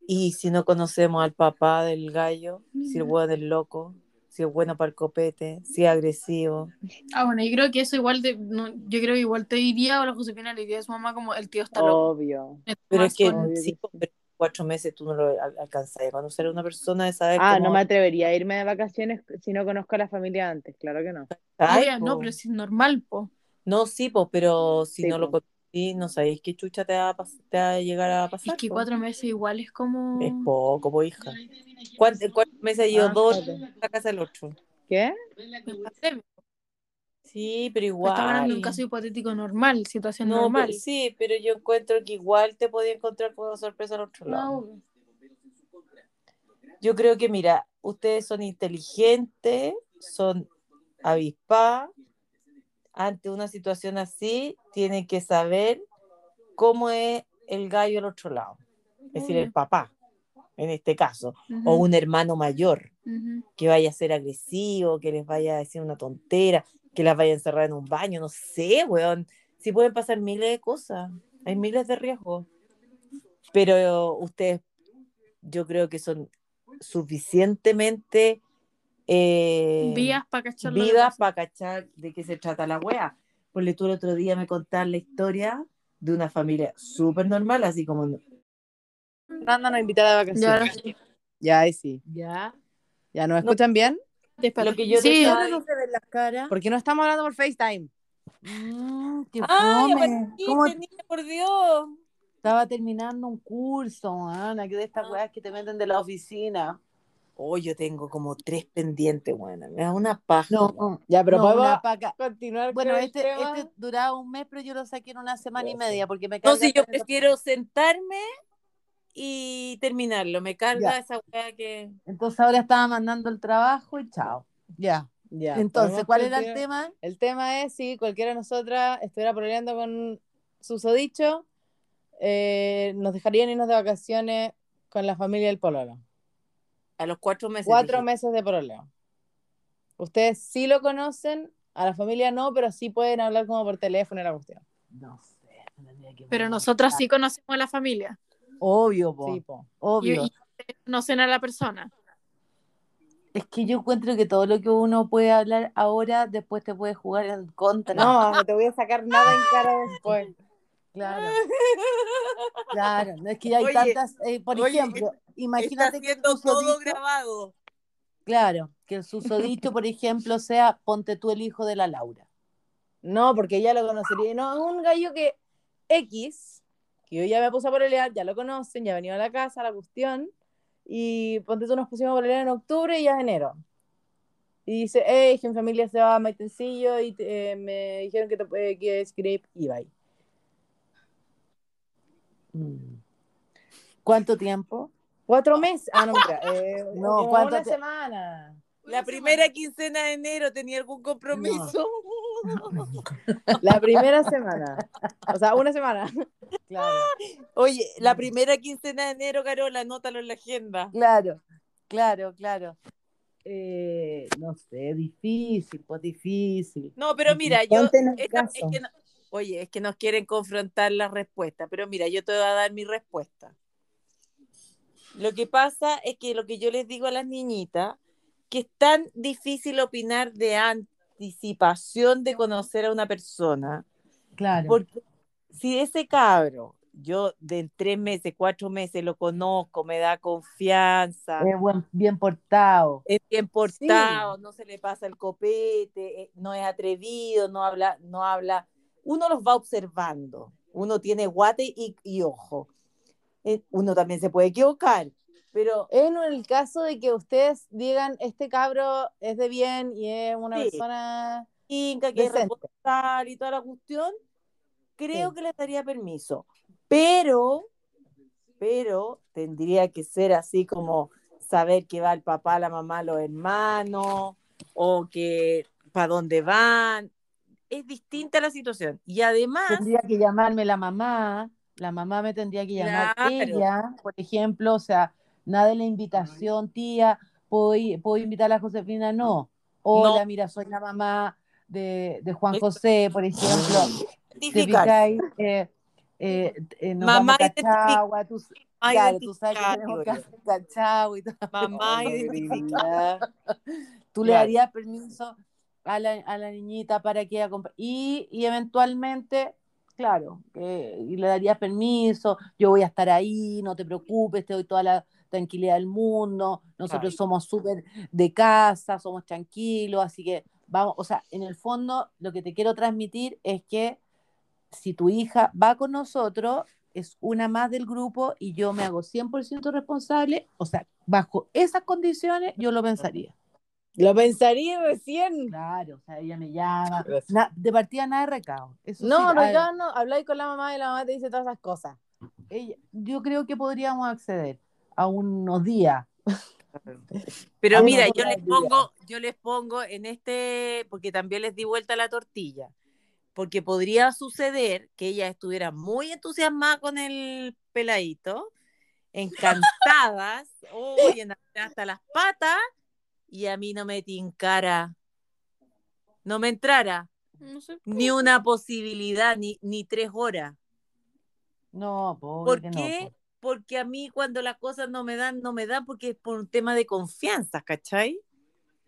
Y si no conocemos al papá del gallo, si el hueón es loco, si es bueno para el copete, si es agresivo. Ah, bueno, yo creo que eso igual, de, no, yo creo que igual te diría, o la Josefina le diría a su mamá como el tío está loco. Obvio. Pero es que que sí. pero cuatro meses tú no lo al- alcanzas a conocer a una persona de saber Ah, cómo- no me atrevería a irme de vacaciones si no conozco a la familia antes, claro que no. Ay, no, po. pero si es normal, po. No, sí, pues, pero si Sí, no lo po. Conocí, no sabéis qué chucha te va a, te va a llegar a pasar. Es que po. cuatro meses igual es como... Es poco, po, hija. ¿Cuántos cuántos meses llevo Ah, dos la casa del otro? ¿Qué? Sí, pero igual. Estamos hablando de un caso hipotético normal, situación no, normal. pero- sí, pero yo encuentro que igual te podía encontrar con una sorpresa al otro lado. No, Yo creo que, mira, ustedes son inteligentes, son avispadas. Ante una situación así, tienen que saber cómo es el gallo al otro lado. Es decir, el papá, en este caso, o un hermano mayor que vaya a ser agresivo, que les vaya a decir una tontera, que las vaya a encerrar en un baño, no sé, weón. Si pueden pasar miles de cosas, hay miles de riesgos. Pero ustedes, yo creo que son suficientemente eh, Vías para cachar pasa. para cachar de qué se trata la wea. Porque tú el otro día me contaste la historia de una familia súper normal, así como Fernanda nos invita de vacaciones. sí. Ya, ahí sí. ¿Ya? ¿Ya nos escuchan bien? lo que yo te Sí, estaba no se ven las caras? ¿Por qué no estamos hablando por FaceTime? Mm, qué ¡Ay, apareciste, ¿Cómo niña, por Dios! estaba terminando un curso, Ana? Que de estas Ah. weas que te meten de la oficina. Oh, yo tengo como tres pendientes, bueno, me da una paja. No. Ya, pero no, continuar Bueno, con este, este duraba un mes, pero yo lo saqué en una semana y media porque me No, si yo prefiero sentarme y terminarlo, me carga Ya. esa weá que... Entonces ahora estaba mandando el trabajo y chao. Ya. Ya, Entonces, ¿cuál era el tema? El tema es si cualquiera de nosotras estuviera peleando con susodicho, eh, nos dejarían irnos de vacaciones con la familia del pololo. A los cuatro meses. Cuatro dije. meses de pololeo. Ustedes sí lo conocen, a la familia no, pero sí pueden hablar como por teléfono la cuestión. No sé. me tendría que Pero poner. nosotras sí conocemos a la familia. Obvio, po. Sí, po. Y, Obvio. y conocen a la persona. Es que yo encuentro que todo lo que uno puede hablar ahora, después te puede jugar en contra. No, no te voy a sacar nada en cara después. Claro, claro. No es que hay Oye, tantas. eh, por oye, ejemplo, imagínate Está que siendo todo susodicho- grabado. Claro, que el susodicho, por ejemplo, sea ponte tú el hijo de la Laura. No, porque ya lo conocería. No, es un gallo que X, que yo ya me puse a pololear, ya lo conocen, ya ha venido a la casa, la cuestión. Y ponte tú, nos pusimos a pololear en octubre y ya es enero. Y dice, hey, que mi familia se va a Maitencillo y eh, me dijeron que, te, eh, que es Grape y bye. Mm. ¿Cuánto tiempo? Cuatro meses. Ah, no, mira. Eh, No, ¿cuánto una te- semana. La primera quincena de enero tenía algún compromiso. La primera semana. O sea, una semana. Claro, Oye, la primera quincena de enero, Carola, anótalo en la agenda. claro, claro, claro. Eh, no sé, difícil, pues difícil. No, pero mira, yo. Esta- es que no- oye, es que nos quieren confrontar las respuestas, pero mira, yo te voy a dar mi respuesta. Lo que pasa es que lo que yo les digo a las niñitas, que es tan difícil opinar de anticipación de conocer a una persona, Claro. porque si ese cabro yo de tres meses, cuatro meses lo conozco, me da confianza, Es buen, bien portado. es bien portado, no se le pasa el copete, eh, no es atrevido, no habla, no habla. Uno los va observando, uno tiene guate y, y ojo. Eh, Uno también se puede equivocar, pero En el caso de que ustedes digan, este cabro es de bien y es una Sí. persona... Inca, que responsable y toda la cuestión, creo Sí. que le daría permiso. Pero, pero tendría que ser así como saber que va el papá, la mamá, los hermanos, o que para dónde van. Es distinta la situación. Y además, Tendría que llamarme la mamá, la mamá me tendría que llamar Claro. ella, por ejemplo, o sea, nada de la invitación, tía, ¿puedo, ir- puedo invitar a la Josefina? No. Hola, No. mira, soy la mamá de, de Juan Esto- José, por ejemplo. Identificar. eh, eh, eh, Mamá Cachagua, tú, Mamá claro, tú sabes que tenemos en Cachagua y todo. Mamá identificar. Tú le darías permiso a la, a la niñita para que ella y, y eventualmente, claro, que- y le darías permiso, yo voy a estar ahí, no te preocupes, te doy toda la tranquilidad del mundo, nosotros somos súper de casa, somos tranquilos, así que vamos, o sea, en el fondo lo que te quiero transmitir es que si tu hija va con nosotros, es una más del grupo y yo me hago 100% responsable, o sea, bajo esas condiciones yo lo pensaría. Lo pensaría recién. Claro, o sea, ella me llama. Na- de partida nada de recado. Eso No, sí, no, a- ya no, habláis con la mamá y la mamá te dice todas esas cosas. ella- yo creo que podríamos acceder a unos días. Pero Ay, mira, yo les pongo, yo les pongo en este, porque también les di vuelta la tortilla, porque podría suceder que ella estuviera muy entusiasmada con el peladito, encantadas, oye, hasta las patas, y a mí no me tincara, no me entrara No sé. ni una posibilidad, ni, ni tres horas. No, pobre ¿Por no, qué? po. Porque a mí cuando las cosas no me dan, no me dan porque es por un tema de confianza, ¿cachai? Si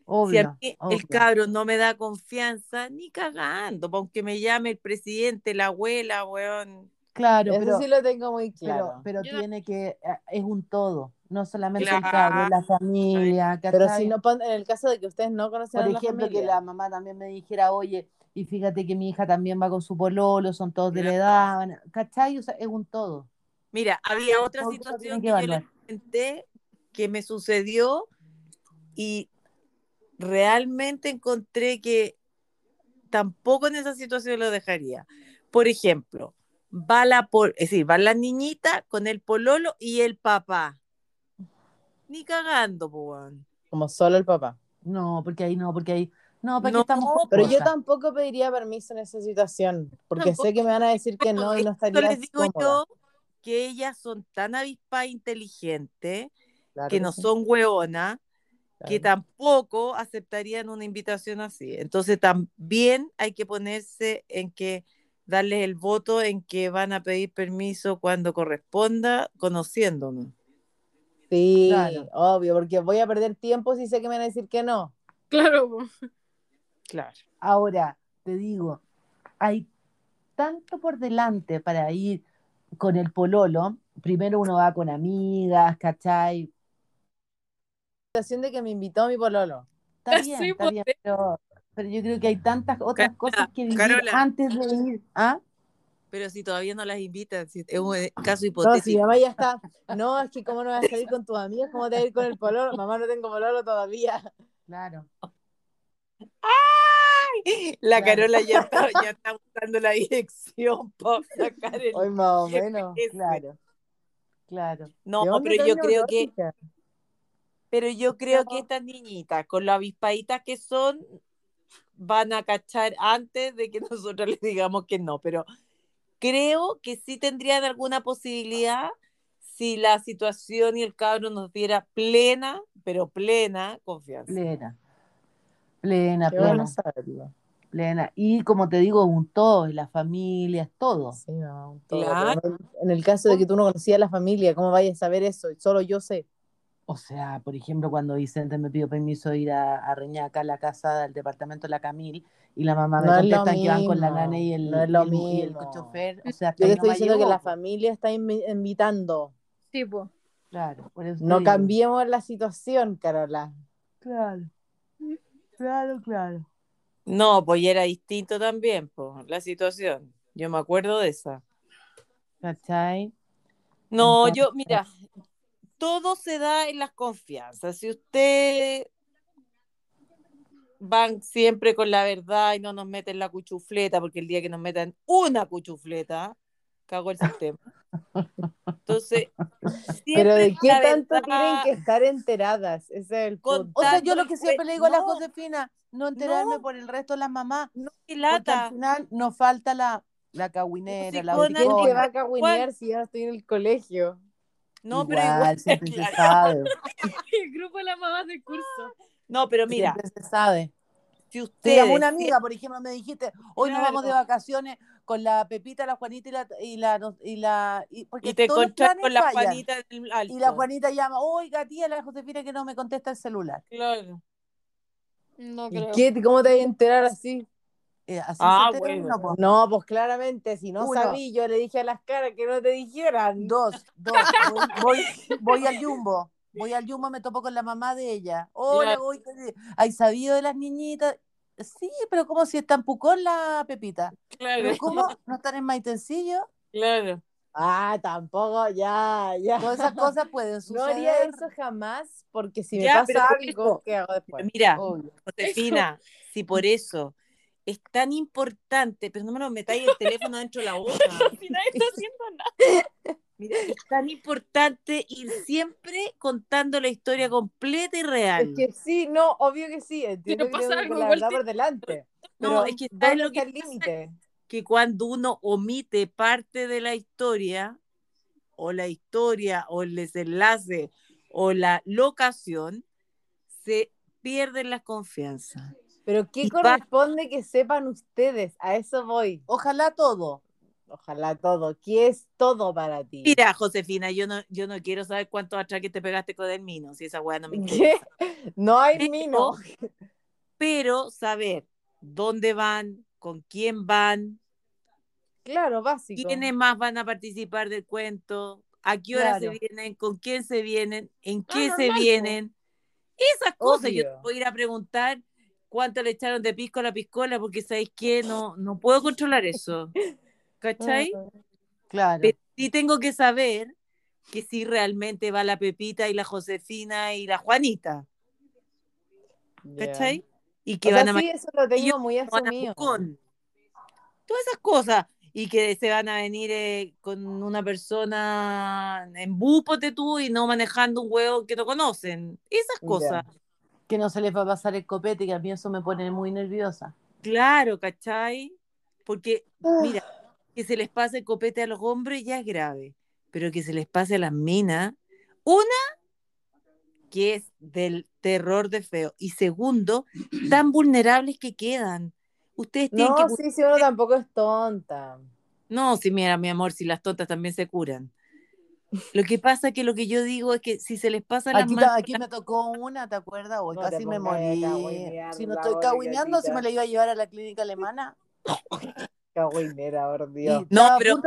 Obvio, a mí obvio. el cabro no me da confianza, ni cagando, aunque me llame el presidente, la abuela, weón. Claro, Eso pero, sí lo tengo muy pero, claro. pero tiene que, eh, es un todo, no solamente el Claro. cabro, la familia, Pero ¿cachai? si no, en el caso de que ustedes no conocen Por a la ejemplo, que la mamá también me dijera, oye, y fíjate que mi hija también va con su pololo, son todos de la edad, ¿cachai? O sea, es un todo. Mira, había otra situación que, que yo les comenté que me sucedió y realmente encontré que tampoco en esa situación lo dejaría. Por ejemplo, va la, pol- es decir, va la niñita con el pololo y el papá. Ni cagando, weón. Como solo el papá. No, porque ahí no, porque ahí, no, ¿para No, estamos Pero yo tampoco pediría permiso en esa situación, porque Tampoco. sé que me van a decir que no y no estaría les digo cómoda. yo que ellas son tan avispas e inteligentes Claro que no sí, son hueonas que tampoco aceptarían una invitación así. Entonces también hay que ponerse en que darles el voto en que van a pedir permiso cuando corresponda, conociéndonos. Sí, Claro. obvio, porque voy a perder tiempo si sé que me van a decir que no. Claro. Claro. Ahora, te digo, hay tanto por delante para ir con el pololo. Primero uno va con amigas, ¿cachai? La situación de que me invitó mi pololo. Está Sí, bien, está bien, pero, pero yo creo que hay tantas otras Carola, cosas que vivir Carola. antes de ir. ¿Ah? Pero si todavía no las invitan, si es un caso No, si mi hipotético. mamá ya está. No, es que cómo no vas a salir con tus amigas, cómo te vas a ir con el pololo. Mamá, no tengo pololo todavía. Claro. La Claro. Carola ya está, ya está buscando la dirección para sacar el... Hoy más o menos. GPS. Claro. Claro. No, ¿De dónde pero yo creo que? Pero yo creo que estas niñitas, con lo avispaditas que son, van a cachar antes de que nosotros les digamos que no. Pero creo que sí tendrían alguna posibilidad si la situación y el cabro nos diera plena, pero plena confianza. Plena. Plena, plena, plena. Y como te digo, un todo, y la familia, es todo. Sí, un todo. Claro. En el caso de que tú no conocías a la familia, ¿cómo vayas a saber eso? Solo yo sé. O sea, por ejemplo, cuando Vicente me pidió permiso de ir a, a Reñaca, a la casa del departamento de la Camil, y la mamá me No contesta que van con la nana y el, no el- y el chofer. O sea, Yo te estoy diciendo que la familia está invi- invitando. Sí, pues. Claro, por eso No digo. cambiemos la situación, Carola. Claro, claro, claro. No, pues ya era distinto también, pues, la situación. Yo me acuerdo de esa. ¿Cachai? No, Entonces- yo, mira, todo se da en las confianzas. Si usted van siempre con la verdad y no nos meten la cuchufleta, porque el día que nos metan una cuchufleta, cago el sistema. Entonces, Pero ¿de qué tanto verdad, tienen que estar enteradas? Ese es el punto. O sea, yo lo que siempre le digo a la. Josefina, no enterarme No. por el resto de las mamás, no, porque al lata. final nos falta la, la cagüinera, la ¿Quién te va a cagüinear si ya estoy en el colegio? No, pero Igual, siempre se sabe, El grupo de las mamás del curso. No, pero mira, siempre se sabe. si Te usted una amiga, por ejemplo, me dijiste, hoy nos vamos de vacaciones con la Pepita, la Juanita y la... Y la, y la y, porque y te encontrás con la fallan. Juanita del alto. Y la Juanita llama, oiga, tía, la Josefina que no me contesta el celular. Claro. No ¿Y creo. qué? ¿Cómo te vas a enterar así? Eh, así Ah, se bueno. uno. No, pues claramente, si no Uno. sabí, yo le dije a las caras que no te dijeran. Dos, dos. Voy, voy, al Jumbo. Voy al Jumbo, me topo con la mamá de ella. Hola, voy. ¿Hay sabido de las niñitas? Sí, pero como si está en Pucón la Pepita. Claro, ¿Pero cómo? ¿No están en Maitencillo? claro. Ah, tampoco, ya, ya. Todas esas cosas pueden No suceder. haría eso jamás, porque si me Ya, pasa algo, eso- ¿qué hago después? Mira, Obvio. Josefina, si por eso es tan importante, pero no me lo metáis el teléfono dentro de la boca. Si nadie está haciendo nada. Mira, es tan importante ir siempre contando la historia completa y real. Es que sí, no, obvio que sí, entiendo Pero que pasa algo, con la verdad por delante. No, Pero es que ¿sabes ¿dónde lo que está límite? que cuando uno omite parte de la historia, o la historia, o el desenlace, o la locación, se pierden las confianzas. Pero ¿qué corresponde que sepan ustedes? A eso voy. Ojalá todo. Ojalá todo. ¿Qué es todo para ti? Mira, Josefina, yo no, yo no quiero saber cuántos atraques te pegaste con el mino, si esa weá no me ¿Qué? No hay Pero- mino. Pero saber dónde van, con quién van, Claro, básico. quiénes más van a participar del cuento, a qué hora Claro. se vienen, con quién se vienen, en qué Ah, se vienen. Esas cosas yo te voy a ir a preguntar cuánto le echaron de pisco a la piscola, porque sabéis que no, no puedo controlar eso. ¿Cachai? Claro. Pero sí tengo que saber que si realmente va la Pepita y la Josefina y la Juanita. ¿cachai? Y O que sea, van a sí, eso lo tengo muy asumido. Todas esas cosas. Y que se van a venir eh, con una persona en bus, ponte tú, y no manejando un huevo que no conocen. Esas cosas. Que no se les va a pasar el copete, que a mí eso me pone muy nerviosa. Claro, ¿cachai? Porque, Ah. mira, que se les pase el copete a los hombres ya es grave, pero que se les pase a las minas, una, que es del terror de feo, y segundo, tan vulnerables que quedan. Ustedes tienen No, que... sí, sí, uno tampoco es tonta. No, sí, mira, mi amor, si las tontas también se curan. Lo que pasa es que lo que yo digo es que si se les pasa las Aquí, manos... aquí me tocó una, ¿te acuerdas? Hoy No casi me morí. Si no la estoy pobre cagüineando, si me la iba a llevar a la clínica alemana. Cagüinera, por Y Dios. No, pero-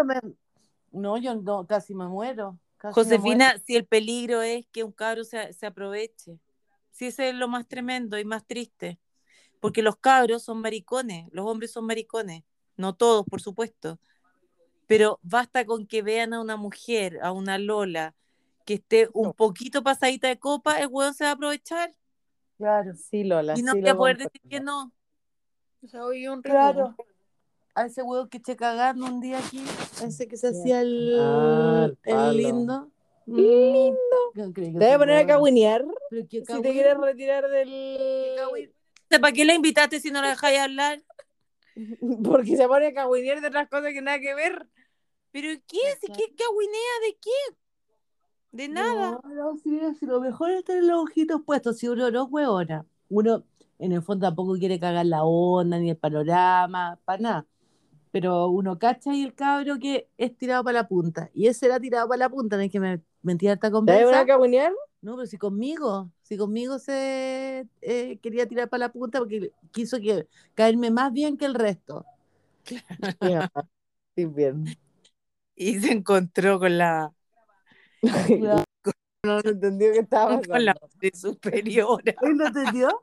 No, yo no, casi me muero. casi me Josefina, si el peligro es que un cabro se, se aproveche. Si ese es lo más tremendo y más triste. Porque los cabros son maricones, los hombres son maricones. No todos, por supuesto. Pero basta con que vean a una mujer, a una Lola, que esté un poquito pasadita de copa, el hueón se va a aprovechar. Claro, Sí, Lola. Y no sí voy a poder decir que no. O sea, hoy un claro. A ese huevo que eché cagando un día aquí, ese que se hacía el, Ah, el el palo. lindo. Lindo. No Te voy a poner a cagüinear si te quieres retirar del... ¿Para qué la invitaste si no la dejáis hablar? Porque se pone a cagüinear de otras cosas que nada que ver. ¿Pero qué? ¿Si qué cagüinea de qué? De nada. No, no, si, mira, si lo mejor es tener los ojitos puestos, si uno no es hueona. Uno en el fondo tampoco quiere cagar la onda, ni el panorama, para nada. pero uno cacha y el cabro que es tirado para la punta. Y ese era tirado para la punta, no es que me mentira esta ¿Te conversa. cagüinear? No, pero si conmigo, si conmigo se eh, quería tirar para la punta porque quiso que, caerme más bien que el resto. Ya, Sí, bien. Y se encontró con la, No, no entendió que estaba con la superiora. ¿Él lo entendió?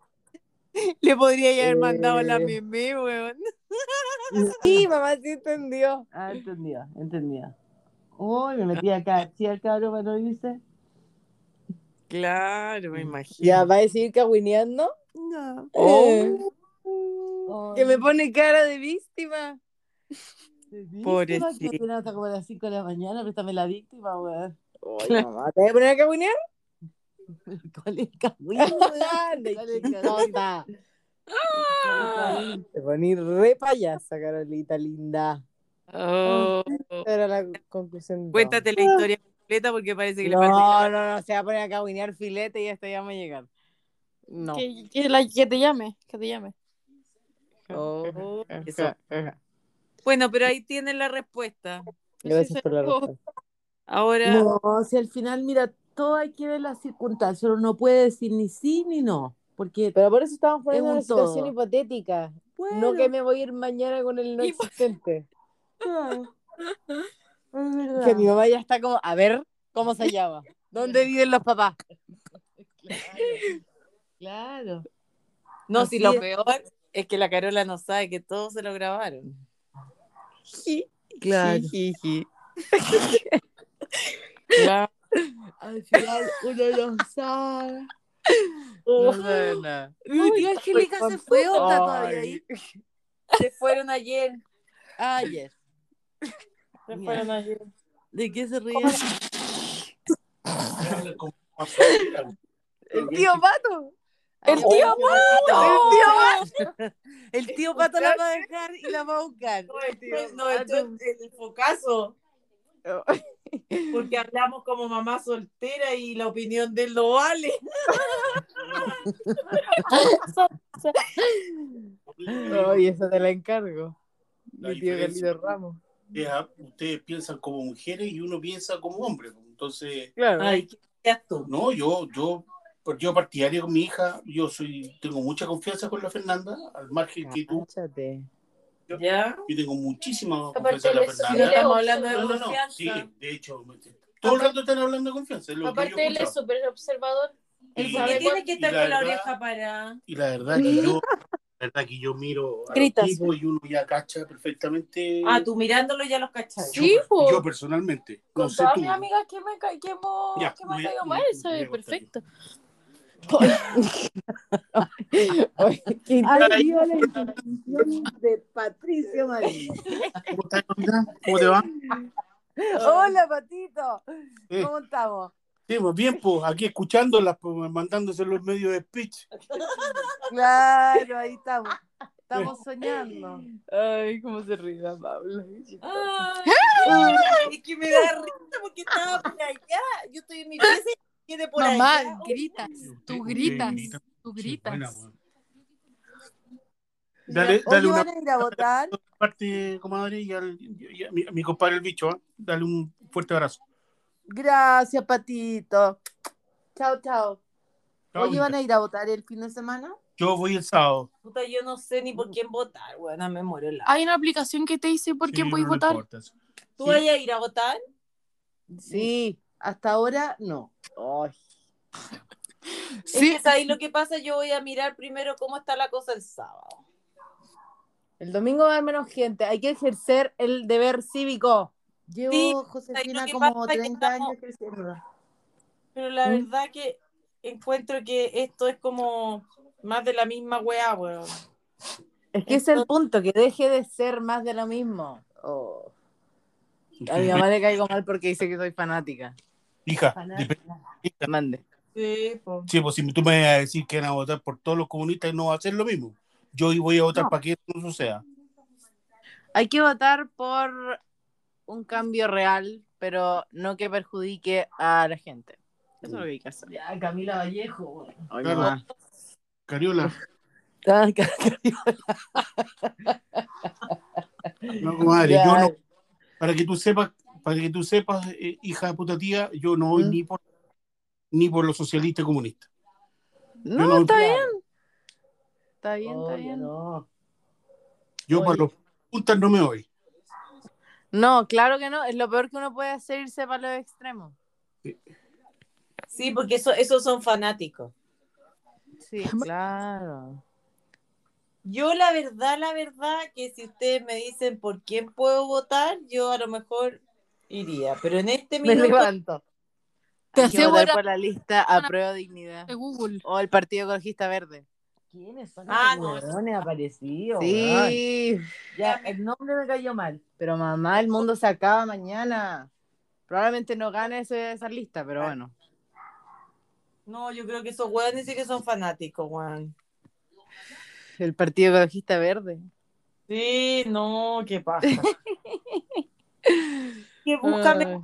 Le podría haber mandado la Eh. meme, weón. Sí, mamá sí entendió. Ah, entendía, entendía. Uy, me metí acá, ¿sí el cabro para no irse? Claro, me imagino. ¿Ya va a seguir cagüineando? No. Eh, Ay, que me pone cara de víctima. Pobrecito. Apenas hasta como a las 5 de la mañana, préstame la víctima, weón. Oye, mamá, ¿te vas a poner a cagüinear? ¿Cuál es cagüín? Te poní re payasa, Carolita linda. Oh. Era la conclusión. Cuéntate la historia completa porque parece que le falta. No, no, no, se va a poner a cagüinear filete y hasta ya a llegar. No. Que, que la- que te llame, que te llame. Oh, eso. Bueno, pero ahí tienes la respuesta. Gracias por la respuesta. Ahora, No, si al final, mira, todo hay que ver las circunstancias. Uno no puede decir ni sí ni no. Porque, Pero por eso estamos poniendo un una situación hipotética. bueno, No que me voy a ir mañana con el no existente. claro. Es verdad. Que mi mamá ya está como, a ver, ¿cómo se llama? ¿Dónde viven los papás? Claro. no, Así si lo es. peor es que la Carola no sabe que todos se lo grabaron. Claro. Jijiji. Al final uno no sabe. No sabe nada. Mi tía Angélica se fue o está todavía ahí. Se fueron ayer. Ayer. Se fueron ayer. ¿De qué se ríe? El tío Pato. ¡El tío Pato! El tío Pato. El tío Pato la va a dejar y la va a buscar. No, esto es el focazo. Porque hablamos como mamá soltera y la opinión de él no vale. Oye, eso te la encargo. La Mi tío. Carlito Ramos. Ya, ustedes piensan como mujeres y uno piensa como hombre. Entonces, Claro. Ay, ¿qué tú? no, yo, yo, pues yo partidario con mi hija, yo soy, tengo mucha confianza con la Fernanda, al margen que tú, Cáchate. ¿Ya? yo tengo muchísima confianza en la Fernanda. estamos hablando de No, no, no, sí, de hecho, todo el rato están hablando de confianza, es lo que yo Aparte, él es súper observador. Él Y- ¿Por sabe tiene que estar la con la verdad- oreja para? Y la verdad que yo, la verdad que yo miro a Gritas. los tipos y uno ya cacha perfectamente. Ah, tú mirándolo ya los cachai. yo, Sí, po. yo personalmente, no Con sé todas tú. mis amigas que me, ca- que hemos, Ya, que me han voy a- caído mal, sabe perfecto. Oye, qué Ahí viva la intervención de Patricio Marín. ¿Cómo? ¿Cómo te va? Hola, Patito. Eh. ¿Cómo estamos? Sí, pues bien, pues aquí escuchándolas, pues mandándose los medios de speech. Claro, ahí estamos. Estamos soñando. Ay, cómo se ríe la Paula. Ay, es que me da risa porque estaba por allá. Yo estoy en mi pieza quiere por Mamá, allá. gritas, tú gritas, grita. tú gritas. buena. Dale, Oye, dale una van a ir a votar. parte, comadre, y, al, y a, mi, a mi compadre el bicho, ¿ah? Dale un fuerte abrazo. Gracias, Patito. Chao, chao. Chao, Oye. ¿van a ir a votar el fin de semana? Yo voy el sábado. Puta, yo no sé ni por quién votar, bueno, me muero la. Hay una aplicación que te dice por Sí, quién puedes no votar. ¿Tú Sí. vas a ir a votar? Sí, hasta ahora no. Ay, Sí. Es que ¿sabes lo que pasa? Yo voy a mirar primero cómo está la cosa el sábado. el domingo va a haber menos gente. Hay que ejercer el deber cívico. Llevo, Sí, Josefina, como pasa es que 30 estamos- años creciendo. Pero la ¿Mm? verdad que encuentro que esto es como más de la misma weá, weón. Es que ese es el punto, que deje de ser más de lo mismo. Oh. A mi mamá le caigo mal porque dice que soy fanática. Hija, Mande. Sí, po. sí, pues si tú me vas a decir que van a votar por todos los comunistas, no va a ser lo mismo. Yo voy a votar No. para que eso no suceda. Hay que votar por un cambio real, pero no que perjudique a la gente. Eso es lo que hay que hacer. Ya, Camila Vallejo. Ay, Claro. Cariola, Ah, Cariola. No, comadre, Ya. yo no, para que tú sepas, para que tú sepas, eh, hija de puta tía, yo no voy ¿Mm? ni por ni por los socialistas comunistas. No, no- está bien. Está bien, está bien. no. Yo Oye. para los puntas no me voy. No, claro que no. Es lo peor que uno puede hacer irse para los extremos. Sí, porque eso, esos son fanáticos. Sí, claro. Yo la verdad, la verdad, que si ustedes me dicen por quién puedo votar, yo a lo mejor iría. Pero en este Me minuto, levanto. Te aseguro por la lista Apruebo Dignidad. de Google. O el Partido Ecologista Verde. ¿Quiénes son Ah, esos no. aparecidos? Sí. Ya, el nombre me cayó mal. Pero mamá, el mundo se acaba mañana. Probablemente no gane ese- esa lista, pero bueno. no, yo creo que esos hueones sí que son fanáticos, weón. El Partido Ecologista Verde. Sí, no, qué pasa. que búscame. Ay.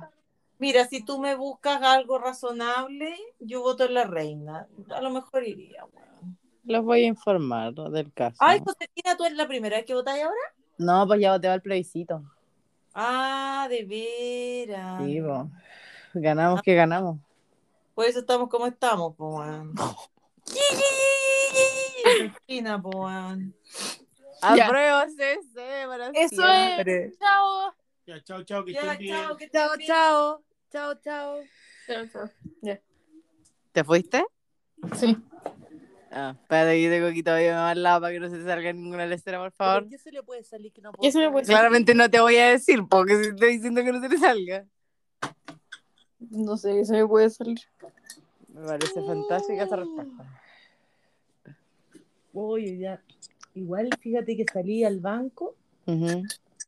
Mira, si tú me buscas algo razonable, yo voto en la reina. A lo mejor iría, weón. Los voy a informar del caso. Ay, Josefina, ¿tú eres la primera vez que votáis ahora? No, pues ya voté al plebiscito. Ah, de veras. Sí. Ganamos que ganamos. Por eso estamos como estamos, po, weón. Josefina, po, weón. Ya. Apruebo CC para Eso siempre. es. Chao. Ya, chao, chao, que Ya, estén bien. chao, que estés Chao, bien. chao. Chao, chao. Chao, chao. ¿Te fuiste? Sí. Ah, espérate que tengo aquí todavía más lado para que no se te salga ninguna lecera, por favor. ¿Qué se le puede salir que no ¿Qué se le puede Claramente no te voy a decir, porque estoy diciendo que no se le salga. No sé qué se me puede salir. Me parece fantástica esa respuesta. Oye, ya. Igual, fíjate que salí al banco Ujú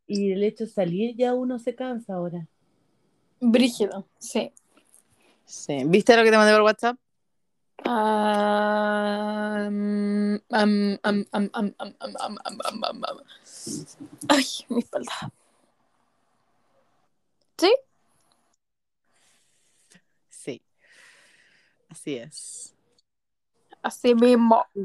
y el hecho de salir ya uno se cansa ahora. Brígido, sí. Sí. ¿Viste lo que te mandé por WhatsApp? Ay, mi espalda. ¿Sí? Sí. Así es. Así mismo. Y.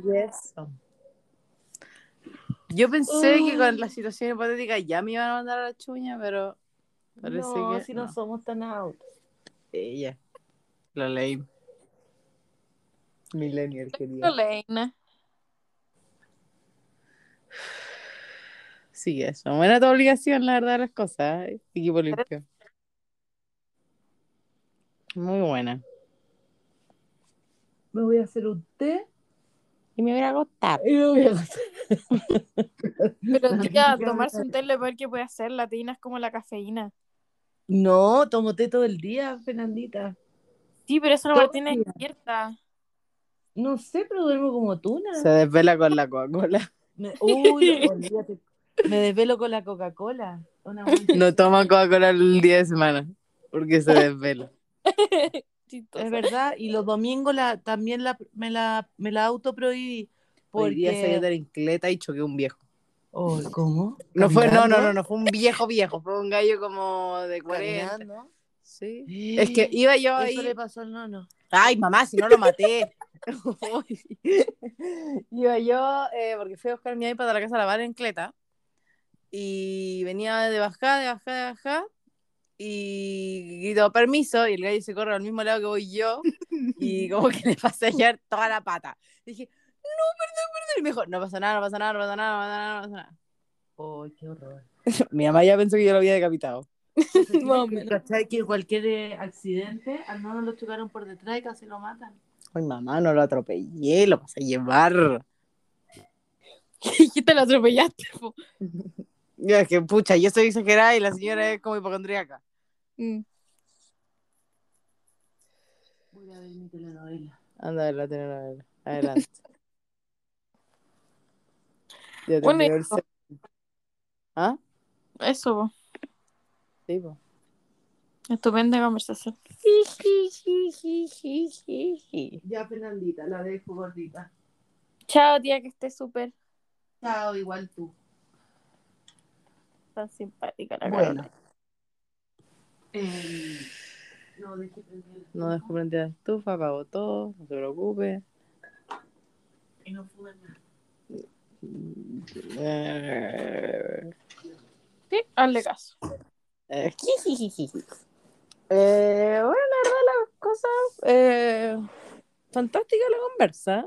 Yo pensé que con la situación hipotética ya me iban a mandar a la chuña, pero parece no, que si no, no. somos tan out. ella. La ley. Millennial querida. Elena. Sí, eso. Buena tu obligación, la verdad, de las cosas. ¿eh? Equipo limpio. Muy buena. Me voy a hacer un té Y me voy a agotar. y me voy a acostar. Pero tía, tomarse un té lo peor que puede hacer. La teína es como la cafeína. No, tomo té todo el día, Fernandita. Sí, pero eso no me tiene despierta. No sé, pero duermo como tuna. Se desvela con la Coca-Cola. Uy, olvídate. Me desvelo con la Coca-Cola. No toma Coca-Cola el día de semana. Porque se desvela. Chistoso. Es verdad, y los domingos la, también la, me la, me la autoprohibí. Hoy día salí de Porque... la incleta y choqué un viejo. Oh, ¿Cómo? No fue, no, no, no, no fue un viejo viejo, fue un gallo como de 40. ¿Caminando? Sí. Es que iba yo ahí. Eso le pasó al nono. Ay, mamá, si no lo maté. Iba yo, eh, porque fui a buscar mi iPad a la casa de la Vale en Cleta. Y venía de bajada, de bajada, de bajada. Y gritó permiso. Y el gallo se corre al mismo lado que voy yo. Y como que le pasé a hallar toda la pata. Dije, no, perdón, perdón. Y me dijo, no pasa nada, no pasa nada, no pasa nada, no pasa nada, no pasa nada. Oh, qué horror. Mi mamá ya pensó que yo lo había decapitado. Más o menos. ¿Cachai? Que cualquier eh, accidente, al nono lo chocaron por detrás y casi lo matan. Ay, mamá, no lo atropellé, lo pasé a llevar. ¿Qué te la atropellaste? po? Ya, es que pucha, yo soy exagerada y la señora es como hipocondríaca. Mm. Voy a ver mi telenovela. Anda a ver la telenovela. Adelante. Ya Bueno, el ¿Ah? Eso, po. Sí, po. estupenda conversación. Ya, Fernandita, la dejo gordita. Chao, tía, que estés súper Chao, igual tú. tan simpática la Bueno. Eh, no, dejé prendida. No dejó prendida la estufa, apagó todo, no se preocupe. Y no fue nada. Sí, hazle caso. Eh, eh, bueno, la verdad, la cosa. Eh, fantástica la conversa.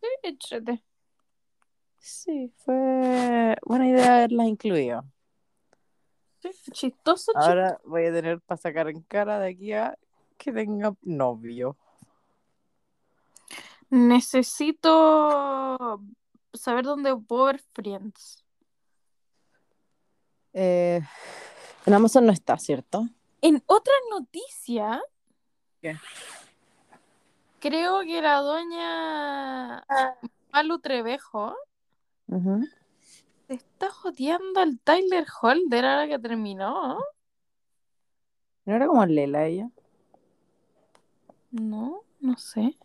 Sí, échate. Sí, fue buena idea haberlas incluido. Chistoso, chistoso. Ahora voy a tener para sacar en cara de aquí a que tenga novio. Necesito saber dónde puedo ver Friends. Eh, en Amazon no está, ¿cierto? En otra noticia, ¿Qué? creo que la doña Malu Trevejo Ujú. Se está joteando al Tyler Holder ahora que terminó. ¿No era como Lela ella? No, no sé.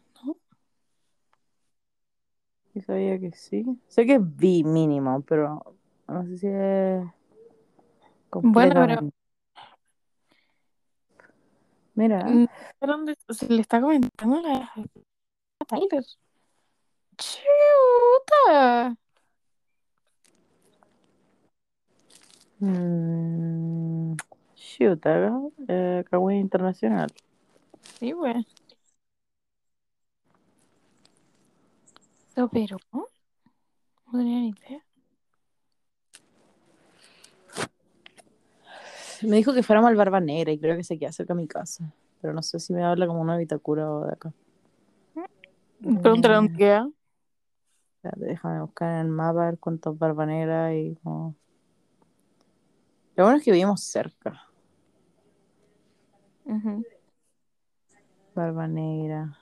Yo sabía que sí. Sé que es B mínimo, pero no sé si es Bueno, pero-. Mira, Mm, ¿pero dónde se le está comentando la a Tyler? Chuta. Mm, shoot, ¿eh? Eh, Kawaii Internacional. Sí, güey. ¿Se operó? No tenía ni idea. Me dijo que fuéramos al Barba Negra y creo que se queda cerca de mi casa. Pero no sé si me habla como una Vitacura o de acá. Pregúntale Eh, dónde queda. espérate, déjame buscar en el mapa a ver cuántos Barba Negra y como... Lo bueno es que vivimos cerca. Ujú. Barba Negra.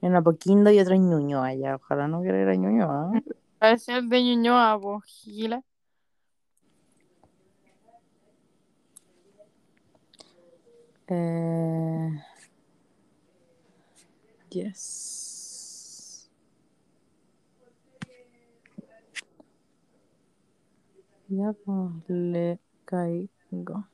En Apoquindo y otro en Ñuñoa allá. Ojalá no quiera ir a Ñuñoa. si el de Ñuñoa, vos, gila. Eh... Yes. Ya pues le caigo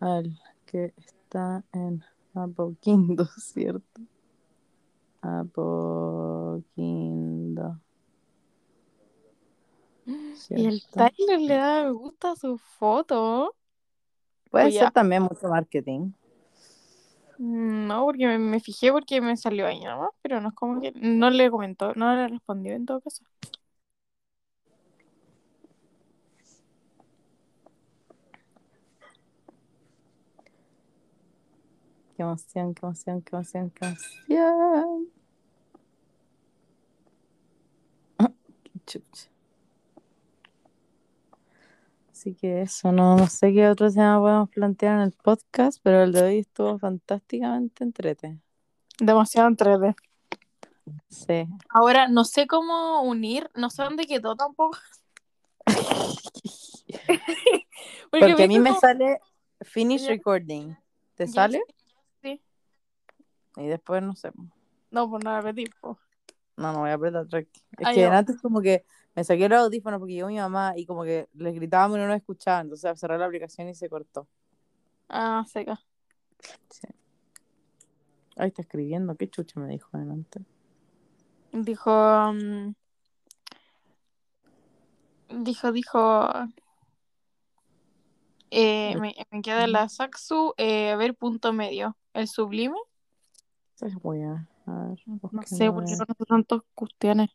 al que está en Apoquindo, ¿cierto? Apoquindo. Y el. Tyler le da me gusta a su foto. Puede Oye, ser también mucho marketing. Mm, No, porque me, me fijé porque me salió ahí nada más, pero no es como que no le comentó, no le respondió en todo caso. Qué emoción, qué emoción, qué emoción, qué emoción. Qué chucha. Así que eso, no, no sé qué otro tema podemos plantear en el podcast, pero el de hoy estuvo fantásticamente entrete. Demasiado entrete. Sí. Ahora, no sé cómo unir, no sé dónde quedó tampoco. Porque a mí me sale finish recording. ¿Te sale? sí. Y después no sé. No, pues nada, repetir. po. No, no voy a apretar track. Es Ahí que antes como que me saqué los audífonos porque llegó mi mamá y como que les gritábamos y no nos escuchaban. Entonces cerré la aplicación y se cortó. Ah, seca. Sí. Ahí está escribiendo. ¿Qué chucha me dijo adelante? Dijo. mm, dijo, dijo. Eh, me, me queda la Saxu, eh, a ver, punto medio. El sublime. Esa es buena. A ver, No sé por qué conozco tantos cuestiones.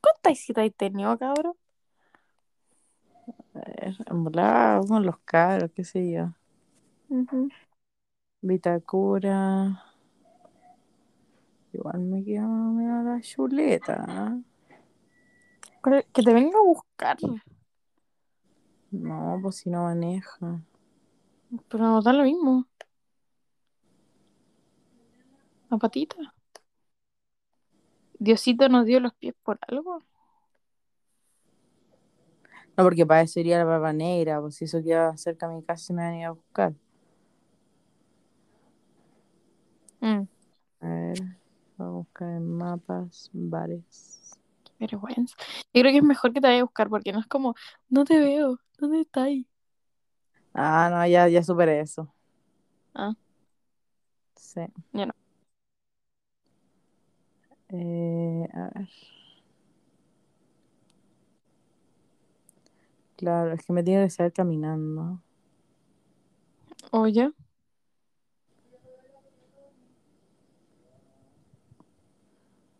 ¿Cuántas citas has tenido, cabrón? a ver, en con los caros, qué sé yo. Vitacura. Igual me queda más o menos la chuleta. ¿eh? Que te venga a buscar. No, pues si no maneja. Pero no da lo mismo. La patita. Diosito nos dio los pies por algo. No, porque para eso iría la barba negra, pues si eso queda cerca de mi casa y me van a ir a buscar. Mm, A ver, voy a buscar en mapas, bares. qué vergüenza. Yo creo que es mejor que te vaya a buscar porque no es como, no te veo, ¿dónde estás? Ah, no, ya, ya superé eso. Ah. Sí. Ya no. Eh, a ver. Claro, es que me tiene que saber caminando. Oye.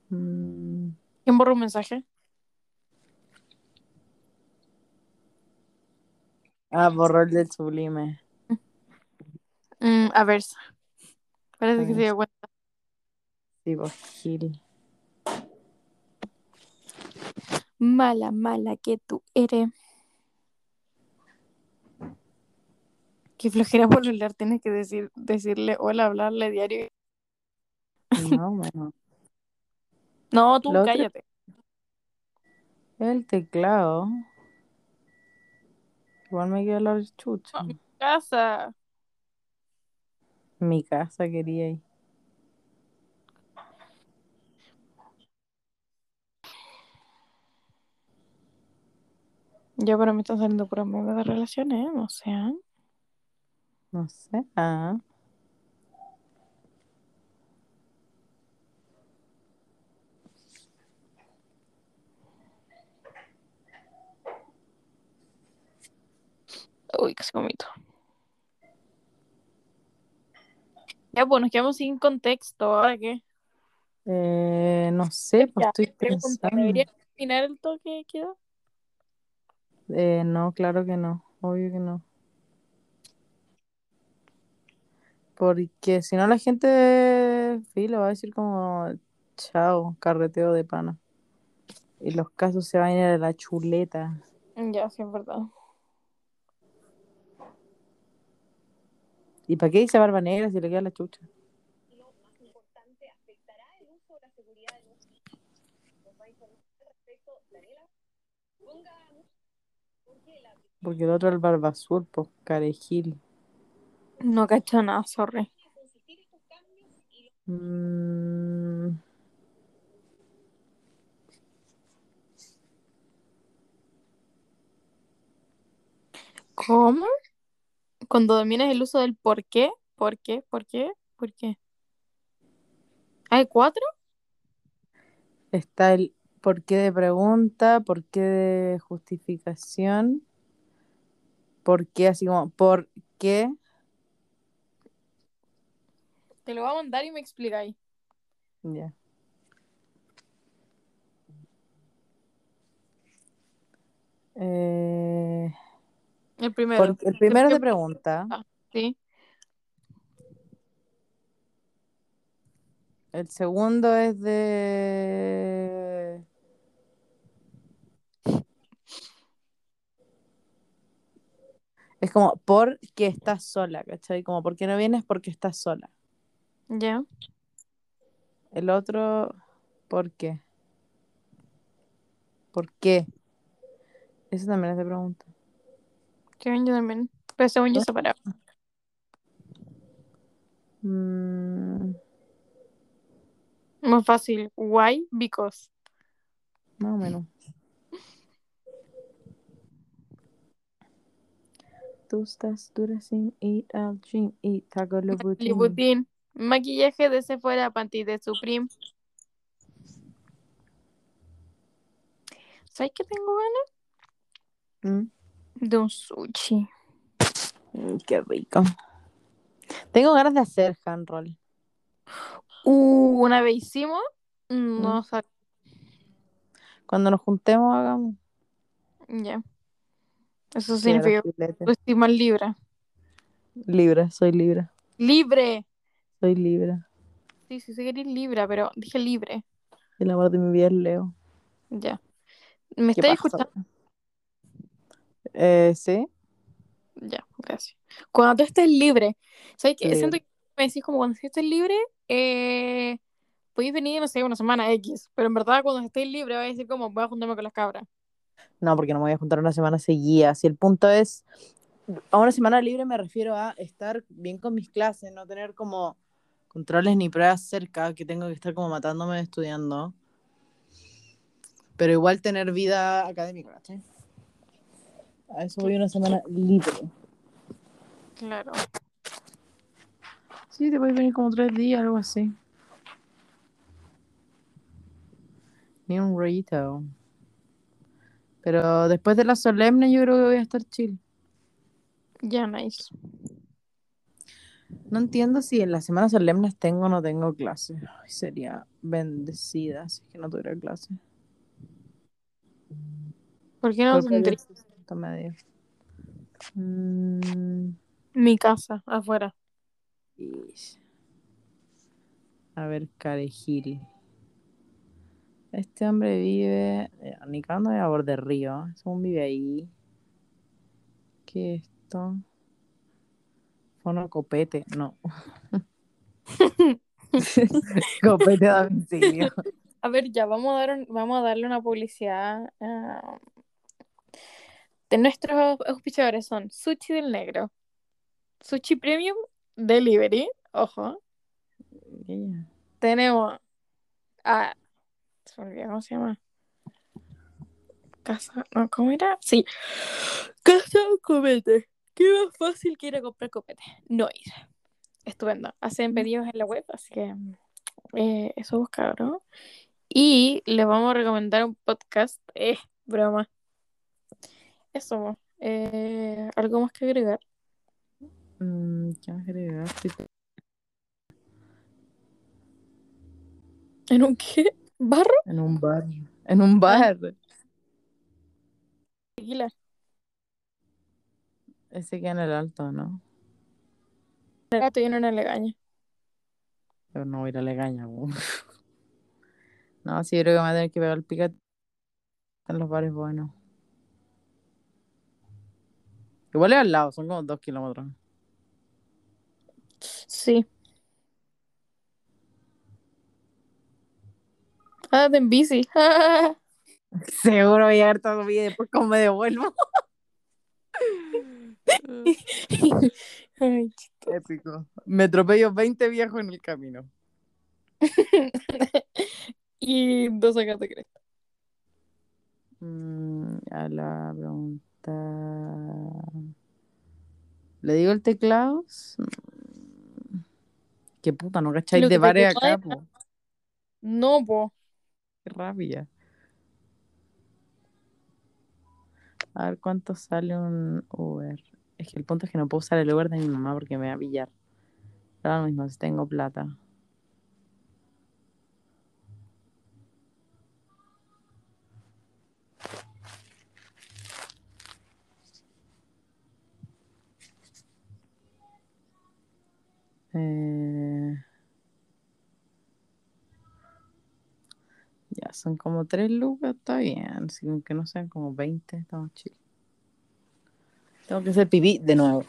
Mm, ¿Quién borró un mensaje? Ah, borró el del sublime. Mm, a ver. Parece que se dio cuenta. Sí, vos, Gil. Mala, mala que tú eres. Qué flojera por hablar, tienes que decir, decirle hola, hablarle diario. No, bueno. No, tú Lo otro- cállate. El teclado. Igual me quedó la chucha. Ah. Casa. Mi casa quería ir. Ya para mí están saliendo puros memes de relaciones, ¿eh? O sea. No sé. Ah. Uy, casi vomito. Ya, pues nos quedamos sin contexto. ¿Ahora qué? Eh, no sé, pues Ya, estoy pensando. ¿debería terminar el toque que queda? Eh, no, claro que no. Obvio que no. Porque si no la gente filo va a decir como chao, carreteo de pana. Y los casos se van a ir a la chuleta. Ya, sí, es verdad. ¿Y para qué dice barba negra si le queda la chucha? Porque el otro es el barba azul, pues carejil. No cacho nada, sorry. Mm, ¿Cómo? Cuando dominas el uso del por qué, por qué, por qué, por qué. ¿Hay cuatro? está el por qué de pregunta, por qué de justificación, por qué así como por qué. Te lo voy a mandar y me explicáis. Ya. Eh, El primero. el primero de pregunta, Sí. el segundo es de es como por qué estás sola, ¿cachai? Como por qué no vienes porque estás sola. Ya. El otro, ¿por qué? ¿Por qué? Eso también es de pregunta. Que yo también. Pero según yo separado. Mm, Muy fácil. Why? Because. más o menos. Tú estás dura sin ir al gym y. Libutín. Maquillaje de Sephora, panty de Supreme. ¿Sabes qué tengo ganas? Mm, De un sushi. mm, qué rico. Tengo ganas de hacer hand roll. Uh, una vez hicimos. No Mm. Cuando nos juntemos, hagamos. Ya. Eso significa que filetes. tú estoy más libre. Libre, soy libre. ¡Libre! Soy libre. Sí, sí, sí que eres libre, pero dije libre. El amor de mi vida es Leo. Ya. ¿Me ¿Qué estáis pasa? escuchando? Eh, sí. Ya, gracias. Cuando tú estés libre, ¿sabes qué? Libre. Siento que me decís como cuando estés libre, eh, podéis venir, no sé, una semana X, pero en verdad cuando estés libre vais a decir como voy a juntarme con las cabras. No, porque no me voy a juntar una semana seguida. Si el punto es, a una semana libre me refiero a estar bien con mis clases, no tener como controles ni pruebas cerca, que tengo que estar como matándome estudiando. Pero igual tener vida académica, ¿cachai? A eso voy una semana libre. Claro. Sí, te a venir como tres días, algo así. Ni un rito. Pero después de la solemne yo creo que voy a estar chill. Ya, nice. No entiendo si en las semanas solemnes tengo o no tengo clase. Ay, sería bendecida si es que no tuviera clase. ¿Por qué no ¿Cuál tendría podría ser esta media? Mm, mi casa afuera? A ver, Carejil. Este hombre vive. eh, Ni cuando a borde río. Según vive ahí. ¿Qué es esto? Fono copete. No. copete a domicilio. A ver, ya, vamos a, dar un- vamos a darle una publicidad. ah, de nuestros auspiciadores son Sushi del Negro, Sushi Premium Delivery, ojo. Tenemos a. Se me olvidó cómo se llama. Casa. No, ¿cómo era? Sí. Casa Copete. Qué más fácil que ir a comprar copete. No ir. Estupendo. Hacen pedidos en la web, así que. eh, eso busca, ¿no? Y les vamos a recomendar un podcast. Eh, broma. Eso. eh, ¿Algo más que agregar? Mm, ¿Qué más agregar? ¿En un qué? ¿Barro? En un bar. En un bar. Tequila. Ese queda en el alto, ¿no? El gato lleno una legaña. Pero no voy a ir a Legaña. No, sí, creo que me voy a tener que pegar el piquete en los bares buenos. Igual es al lado, son como dos kilómetros. Sí. Ah, en bici. Seguro voy a llegar todo bien después como me devuelvo. Ay, Épico. Me atropello 20 viejos en el camino. y dos sacas de cresta. Mm, a la pregunta. ¿Le digo el teclado? Mm. Qué puta, no cacháis de te bares acá, po. No, po. Qué rabia. A ver cuánto sale un Uber. Es que el punto es que no puedo usar el Uber de mi mamá porque me va a pillar. Ahora mismo si tengo plata. Eh, Ya, son como tres lucas, está bien. Así que aunque no sean como 20, estamos chill. Tengo que hacer pipí de nuevo.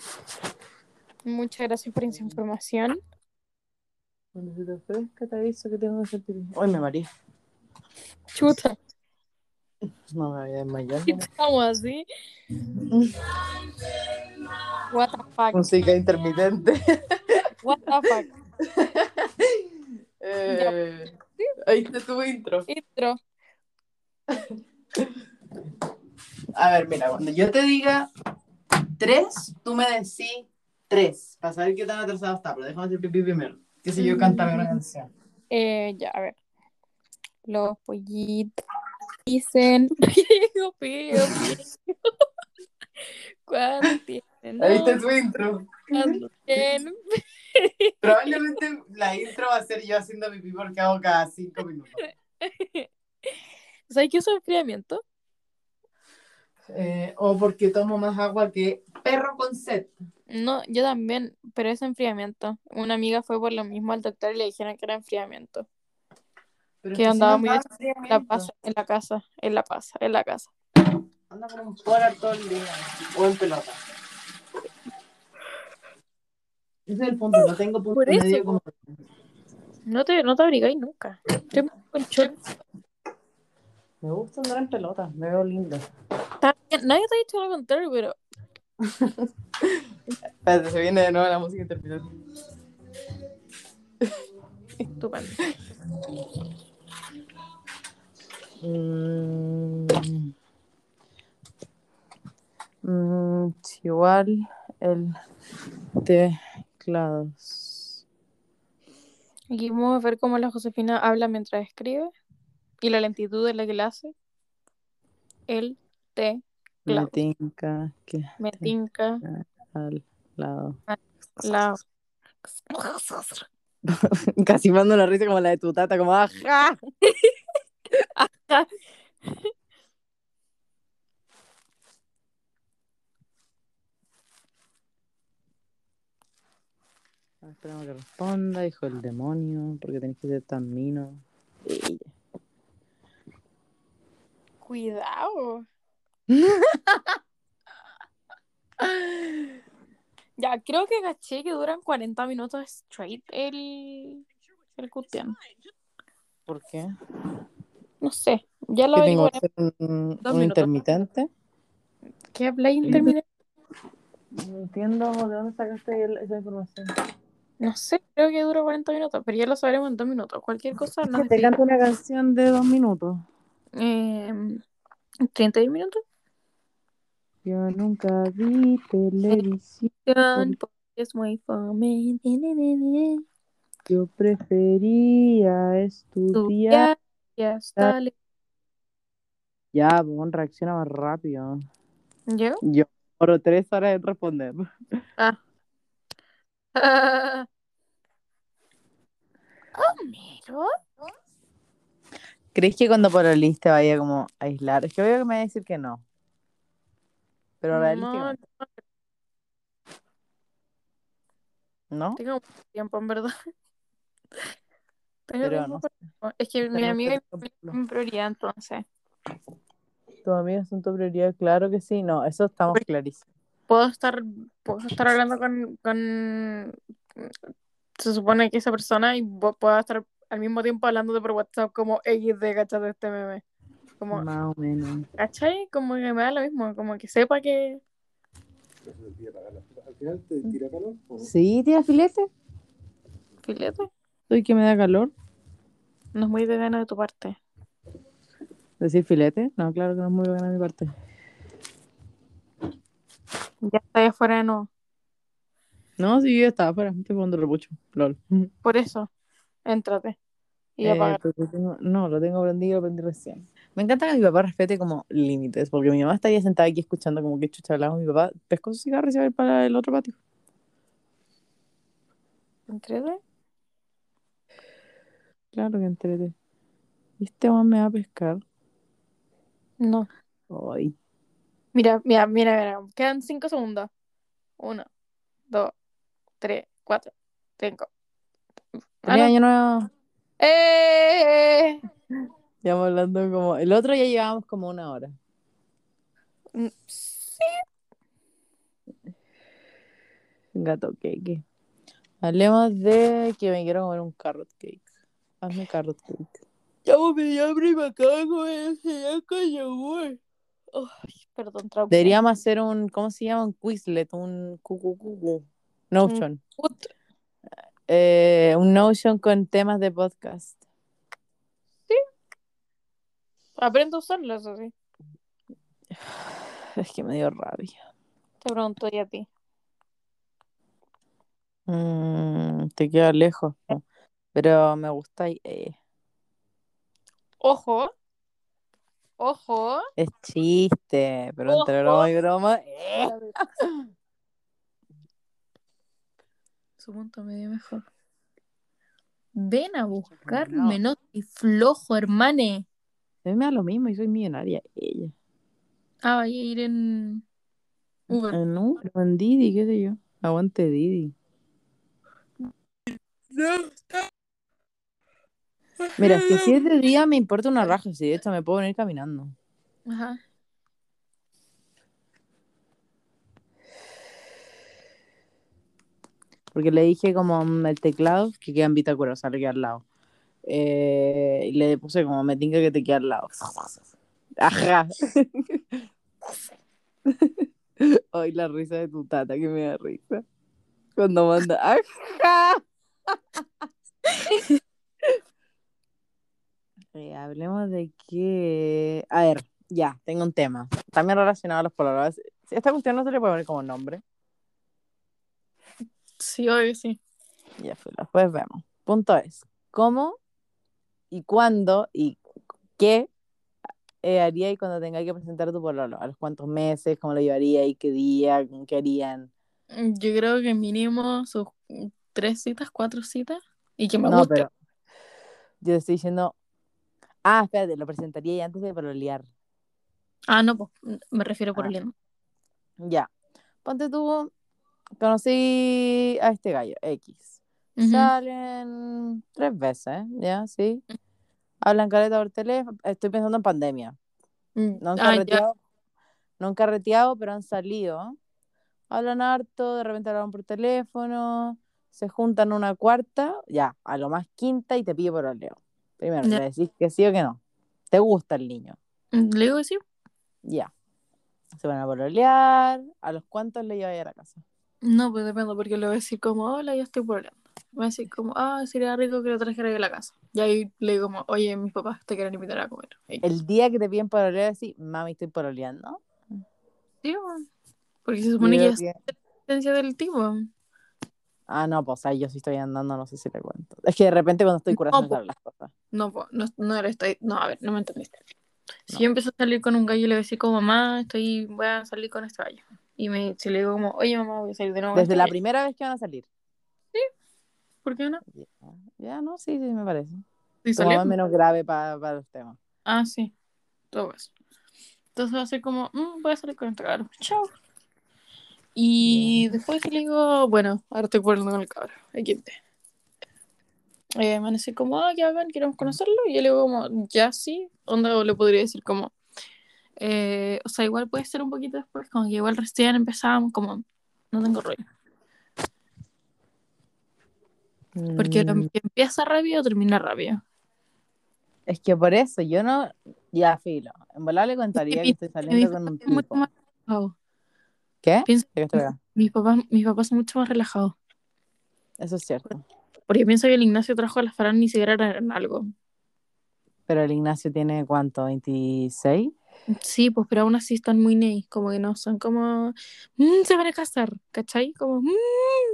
Muchas gracias por esa información. Cuando se te ofrezca, te aviso que tengo que hacer pipí. Hoy me mareé. Chuta. No me voy a desmayar. Estamos así. What the fuck. Música intermitente. What the fuck. Eh, ahí está tu intro. Intro. A ver, mira, cuando yo te diga tres, tú me decís tres. Para saber qué tan atrasado está. Pero déjame hacer pipí primero. Que si yo cántame una canción. Eh, ya, a ver. Los pollitos dicen pío, pío, pío. Cuando tienen Ahí está tu intro. cuando tienen- Probablemente la intro va a ser yo haciendo pipí porque hago cada cinco minutos. ¿Sabes qué es enfriamiento? Eh, o porque tomo más agua que perro con sed. No, yo también, pero es enfriamiento. Una amiga fue por lo mismo al doctor y le dijeron que era enfriamiento. Pero Que andaba muy En la, pasa, en la casa, en la casa, en la casa. Anda con un polar todo el día. O en pelota. Ese es el punto, no tengo punto Por eso, medio como... No te, no te abrigáis nunca. Yo me con short. Me gusta andar en pelota, me veo bien, Nadie te ha dicho lo contrario, pero Espérate, se viene de nuevo la música intermitente. estupendo. Mm. Mm, igual el teclados. Aquí vamos a ver cómo la Josefina habla mientras escribe y la lentitud en la que la hace. El te, Me tinca que me tinca, al lado. la... Casi mando una risa como la de tu tata, como ajá. Ah, Esperamos que responda, hijo del demonio, porque tenés que ser tan mino. Cuidado. Ya, creo que caché que duran 40 minutos straight el, el cuestión. ¿Por qué? No sé, ya lo ¿Que tengo que ser un, intermitente? ¿Qué habla intermitente? No entiendo de dónde sacaste esa información. No sé, creo que dura 40 minutos, pero ya lo sabremos en dos minutos. Cualquier cosa, no Que te canto una canción de dos minutos. eh, 31 minutos. Yo nunca vi televisión. Porque es muy fome. Yo prefería estudiar. Y hasta le- Ya, bon, reacciona más rápido. ¿Yo? Yo oro tres horas en responder. Homero. ¿Crees que cuando por el te vaya como a aislar? Es que obvio que me va a decir que no. Pero No, realísticamente, ¿no? tengo mucho tiempo, en verdad. Tengo Pero tiempo no Es que mi amiga es mi prioridad, entonces. ¿Tus amigos son tu prioridad? Claro que sí. No, eso estamos clarísimos. Puedo estar, puedo estar hablando con, con. Se supone que esa persona y vos puedo estar al mismo tiempo hablándote por WhatsApp como XD, ¿cachai? De este meme. Como, Más o menos. ¿cachai? Como que me da lo mismo, como que sepa que. Al final te tira calor. ¿o no? ¿Sí, tía filete? Filete. ¿Soy que me da calor? No es muy de gana de tu parte. ¿Decir filete? No, claro que no es muy buena de mi parte. Ya está ahí afuera de nuevo. No, sí, yo estaba afuera. Estoy jugando repucho. LOL. Por eso, éntrate. Y Eh, apaga. tengo- no, lo tengo prendido, lo prendí recién. Me encanta que mi papá respete como límites, porque mi mamá estaría sentada aquí escuchando como que chucha hablamos. Mi papá pescó su cigarro y se va a ir para el otro patio. ¿Entrete? Claro que entrete. ¿Y este man me va a pescar? No. Ay. Mira, mira, mira, mira. Quedan cinco segundos. Uno, dos, tres, cuatro, cinco. Ah, Feliz no. año nuevo. ¡Eh! Ya vamos hablando como. El otro ya llevábamos como una hora. Mm, Sí. Gato cake. Hablemos de que me quiero comer un carrot cake. Hazme carrot cake. Ya me dio hambre y me acabo de comer ese con yogur. Ay, perdón, trauma. Deberíamos hacer un. ¿Cómo se llama? Un Quizlet. Un. cucu, cucu. Notion. Eh, un Notion con temas de podcast. Aprendo a usarlo, eso sí. Es que me dio rabia. Te pregunto y a ti. Mm, te queda lejos. Pero me gusta. eh, Ojo. Ojo. es chiste. Pero entre broma y broma. eh. Su punto medio mejor. Ven a buscarme, no y flojo, hermane. A mí me da lo mismo y soy millonaria. Ella. Ah, vaya a ir en Uber. No, pero en Didi, qué sé yo. Aguante Didi. Mira, es que si es de día me importa una raja, si de hecho me puedo venir caminando. Ajá. Porque le dije como mm, el teclado que queda en Vitacura, o sea, le queda al lado. Eh, y le puse como me tinca que te queda al lado. Ajá. Ay, la risa de tu tata que me da risa. Cuando manda, ajá. Eh, hablemos de que. A ver, ya, tengo un tema. También relacionado a los palabras. Esta cuestión no se le puede poner como nombre. Sí, obvio, sí. Ya fue, después vemos. Punto es, ¿cómo y cuándo y qué eh, haríais cuando tengáis que presentar a tu pololo? ¿A los cuántos meses? ¿Cómo lo llevaríais? ¿Qué día? ¿Qué harían? Yo creo que mínimo sus tres citas, cuatro citas. Y que me No, guste. pero yo estoy diciendo... Ah, espérate, lo presentaría ya antes de pololear. Ah, no, pues, me refiero por Ah. el Ya. Ponte tú, conocí a este gallo, X. Salen tres veces, ¿ya? Sí. Hablan caleta por teléfono. Estoy pensando en pandemia. No han Ah, no han carreteado, pero han salido. Hablan harto, de repente hablan por teléfono, se juntan una cuarta, ya, a lo más quinta y te pide por oleo. Primero, le decís que sí o que no. ¿Te gusta el niño? Le digo que sí. Ya. Se van a pololear. ¿A los cuantos le lleva a ir a casa? No, pues depende, porque le voy a decir como, hola, ya estoy. Me va a decir como, ah, sería rico que lo trajera a la casa. Y ahí le digo como, oye, mis papás te quieren invitar a comer. El día que te piden pololear, decís, mami, estoy pololeando. Sí, bueno, porque se Yo supone que es que- licencia del tipo. Ah, no, pues ahí yo sí estoy andando, no sé si le cuento. Es que de repente cuando estoy No, curando po. salen las cosas. No, po, no, no era estoy, no, a ver, no me entendiste. Si No. yo empiezo a salir con un gallo y le voy a decir como, mamá, estoy, voy a salir con este gallo. Y me, si le digo como, oye, mamá, voy a salir de nuevo Desde la gallo", primera vez que van a salir. ¿Por qué no? Ya, ya, no, sí, sí, me parece. Es salimos. menos grave pa- para los temas. Ah, sí. Todo eso. Entonces va a ser como, "Mm, voy a salir con este cabrón. Chao. Y después le digo, bueno, ahora estoy poniendo con el cabrón. Aquí te. Eh, me van a decir como, ah, ya ven, queremos conocerlo. Y yo le digo como, ya sí. Onda, o le podría decir como, eh, o sea, igual puede ser un poquito después, como que igual recién empezamos, como, no tengo rollo. Porque lo Mm, que empieza rápido, termina rápido. Es que por eso yo no. Ya, filo. En volar le contaría que estoy saliendo con un tipo. más. ¿Qué? Mis papás, mis papás son mucho más relajados. Eso es cierto. Porque pienso que el Ignacio trajo a las Farán ni siquiera eran algo. Pero el Ignacio tiene cuánto, 26. Sí, pues, pero aún así están muy ney, como que no, son como, "Mm, se van a casar, ¿cachai? Como, "Mm,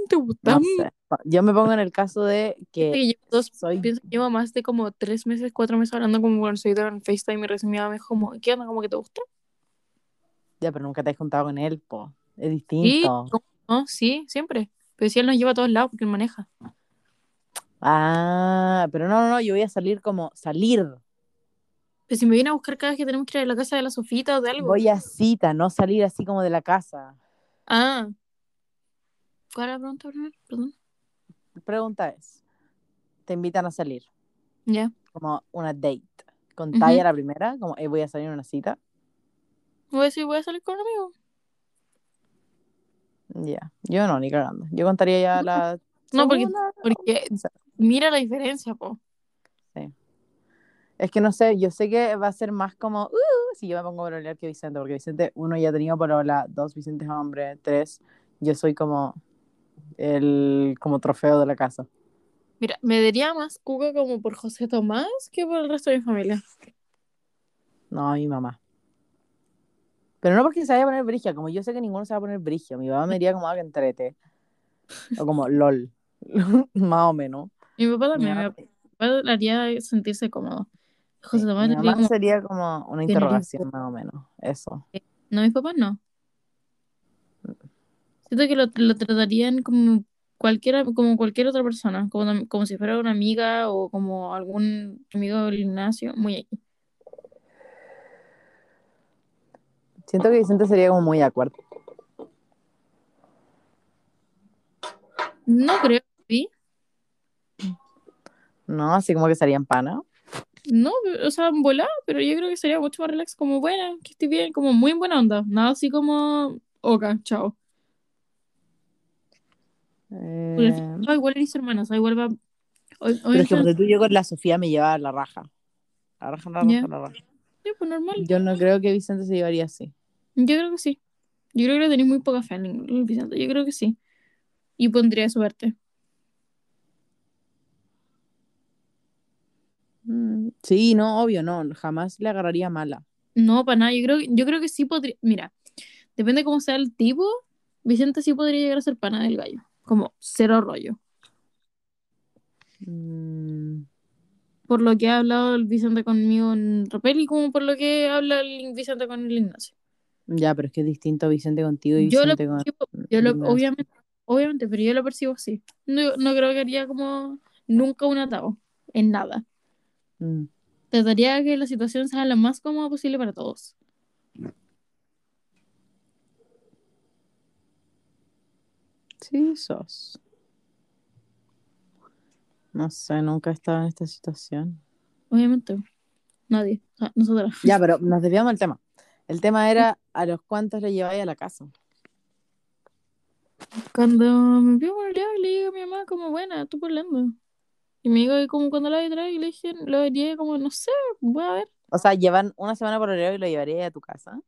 ¿te gusta? No Mm". sé. Yo me pongo en el caso de que que llevo dos- soy. pienso llevo más de como tres meses, cuatro meses hablando como con el seguidor en FaceTime y recién mi mamá me como, ¿qué onda? ¿Cómo que te gusta? Ya, pero nunca te has juntado con él, po. Es Sí, distinto. ¿cómo no? Sí, siempre. Pero si él nos lleva a todos lados porque él maneja. Ah, pero no, no, no, yo voy a salir como salir. Pero si me viene a buscar cada vez que tenemos que ir a la casa de la Sofita o de algo. Voy a cita, no salir así como de la casa. Ah. ¿Cuál era la pregunta primero? Perdón. Pregunta es, te invitan a salir, Ya. como una date. Con la primera, como "Eh, voy a salir a una cita. Voy a decir, voy a salir con un amigo. Ya, yo no, ni cagando. Yo contaría ya la No, porque, porque mira la diferencia, po. Es que no sé, yo sé que va a ser más como, uh, si yo me pongo a pololear que Vicente, porque Vicente, uno ya ha tenido polola, dos, Vicente es hombre, tres, yo soy como el como trofeo de la casa. Mira, me daría más cuca como por José Tomás que por el resto de mi familia. No, mi mamá. Pero no porque se vaya a poner brigia, como yo sé que ninguno se va a poner brigia. Mi mamá me diría como algo entrete. O como LOL. Más o menos. Mi papá también, mi mamá, le haría sentirse cómodo. José Tomás mi mamá como, sería como una interrogación, más o menos. Eso. no, mis papás no. Siento que lo, lo tratarían como cualquiera, como cualquier otra persona, como, como si fuera una amiga o como algún amigo del gimnasio, muy aquí. Siento que Vicente sería como muy awkward. No creo, ¿sí? ¿No? Así como que serían pana. No, o sea, volá, pero yo creo que sería mucho más relax, como buena, que esté bien, como muy buena onda. Nada así como, oca, chao. Eh, igual eres hermana, o sea, igual va. o- pero es que cuando tú yo con la Sofía me llevaba la raja. La raja, la raja, Ya. la raja. sí, pues normal. Yo no creo que Vicente se llevaría así. Yo creo que sí. Yo creo que le tenéis muy poca fe en Vicente. Yo creo que sí. Y pondría suerte. Mm, Sí, no, obvio, no. Jamás le agarraría mala. No, para nada. Yo creo, que- yo creo que sí podría. Mira, depende cómo sea el tipo. Vicente sí podría llegar a ser pana del gallo. Como cero rollo. Mm, por lo que ha hablado el Vicente conmigo en Rapel y como por lo que habla el Vicente con el Ignacio. Ya, pero es que es distinto Vicente contigo y Yo lo Vicente con... percibo- yo lo- obviamente, obviamente, pero yo lo percibo así. No, no creo que haría como nunca un atado, en nada. Mm. Trataría que la situación sea lo más cómoda posible para todos. Sí, sos. No sé, nunca he estado en esta situación. Obviamente. Nadie. O sea, nosotras. Ya, pero nos desviamos del tema. El tema era a los cuantos le lleváis a la casa. Cuando me vio por le digo a mi mamá como, buena, tú hablando. Y me digo, y como cuando la atrás, y le dije, lo diría como, no sé, voy a ver. O sea, llevan una semana por oreo y lo llevaría a tu casa.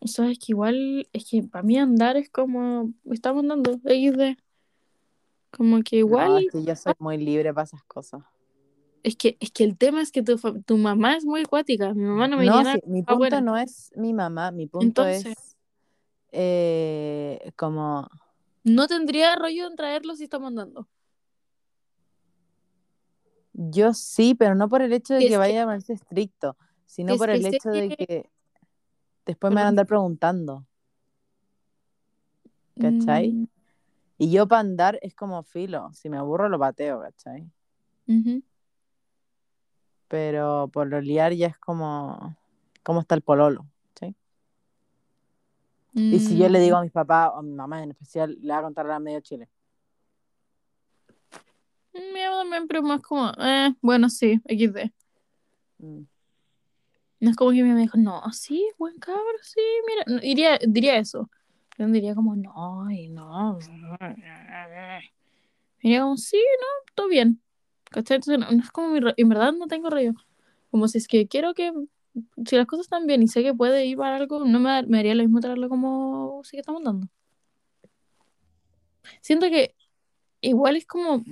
O sea, es que igual, es que para mí andar es como, estamos andando, XD. Como que No, igual, es que yo soy muy libre para esas cosas. es que, es que el tema es que tu, tu mamá es muy acuática. Mi mamá no me No, sí, mi punto no es mi mamá, mi punto Entonces- es eh, como No tendría rollo en traerlo si estamos andando. Yo sí, pero no por el hecho de Es que que- vaya a ponerse estricto, sino es por que el hecho de que- que después me van a andar preguntando. ¿Cachai? Mm, Y yo para andar es como filo, si me aburro lo pateo, ¿cachai? Pero por lo liar ya es como, ¿cómo está el pololo? ¿cachai? Y si yo le Mm, digo a mis papás o a mi mamá en especial, le voy a contar a medio Chile. Mi mamá también, pero más como, eh, bueno, sí, XD. Mm. No es como que mi mamá dijo, no, sí, buen cabro, sí, mira, diría, diría eso. Yo diría como, no, y no. Diría como, sí, no, todo bien. ¿Cachai? Entonces, no, no es como mi, en verdad no tengo rollo. Como si es que quiero que, si las cosas están bien y sé que puede ir para algo, no me, me haría lo mismo traerlo como sí que estamos dando. Siento que igual es como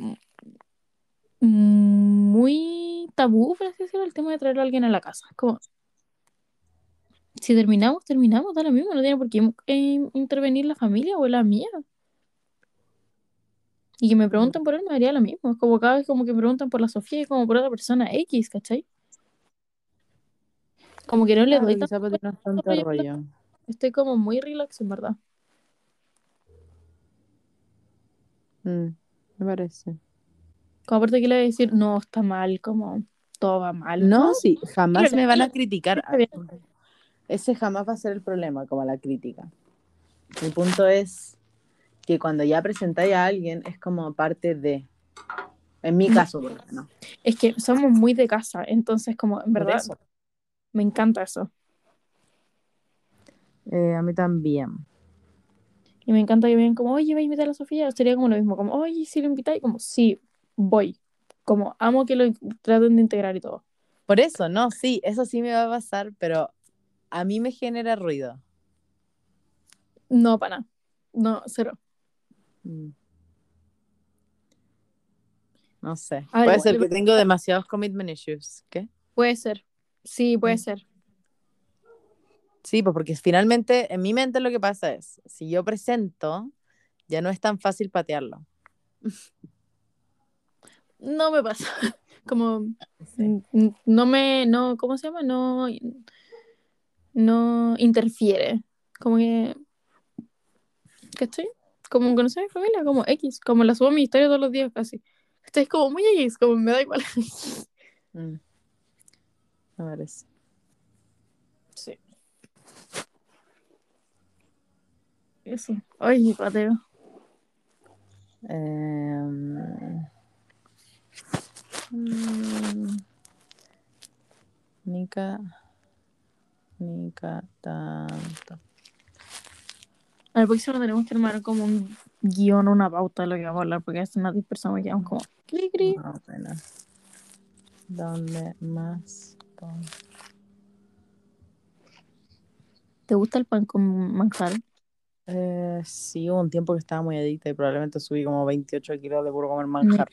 muy tabú, por así decirlo, el tema de traer a alguien a la casa. Como, si terminamos, terminamos, da lo mismo, no tiene por qué eh, intervenir la familia o la mía. Y que me pregunten por él me daría lo mismo. Es como cada vez como que me preguntan por la Sofía y como por otra persona X, ¿cachai? Como que no le doy tanto no es rollo. Estoy como muy relax, en verdad. Mm, me parece. Como aparte que le voy a decir, no, está mal, como todo va mal. No, sí, jamás me van a criticar. Ese jamás va a ser el problema, como la crítica. Mi punto es que cuando ya presentáis a alguien es como parte de. En mi No. caso, por menos. Es que somos muy de casa, entonces como, en verdad, me encanta eso. Eh, a mí también. Y me encanta que me digan como, oye, va a invitar a la Sofía. Sería como lo mismo, como, oye, si lo invitáis, como, sí, voy. Como, amo que lo traten de integrar y todo. Por eso, no, sí, eso sí me va a pasar, pero a mí me genera ruido. No, para nada. No, cero. Mm. No sé. Ver, Puede ser que tengo demasiados commitment issues. ¿Qué? Puede ser. Sí, puede Mm. ser. Sí, pues porque finalmente en mi mente lo que pasa es, si yo presento, ya no es tan fácil patearlo. No me pasa. Como, Sí. n- no me, no, ¿cómo se llama? No, no interfiere. Como que, ¿cachai? Como conocer a mi familia, como X, como la subo a mi historia todos los días casi. ¿Cachai? Como muy X, como me da igual. Mm. Me parece. Sí. Eso. Ay, mi pateo. Em, mm, Nica. Nica tanto. A ver, porque solo tenemos que armar como un guion, una pauta de lo que vamos a hablar, porque veces nos dispersamos y quedamos como, cri, cri. O menos. ¿Dónde más? ¿Te gusta el pan con manjar? Eh, sí, hubo un tiempo que estaba muy adicta y probablemente subí como 28 kilos de puro comer manjar.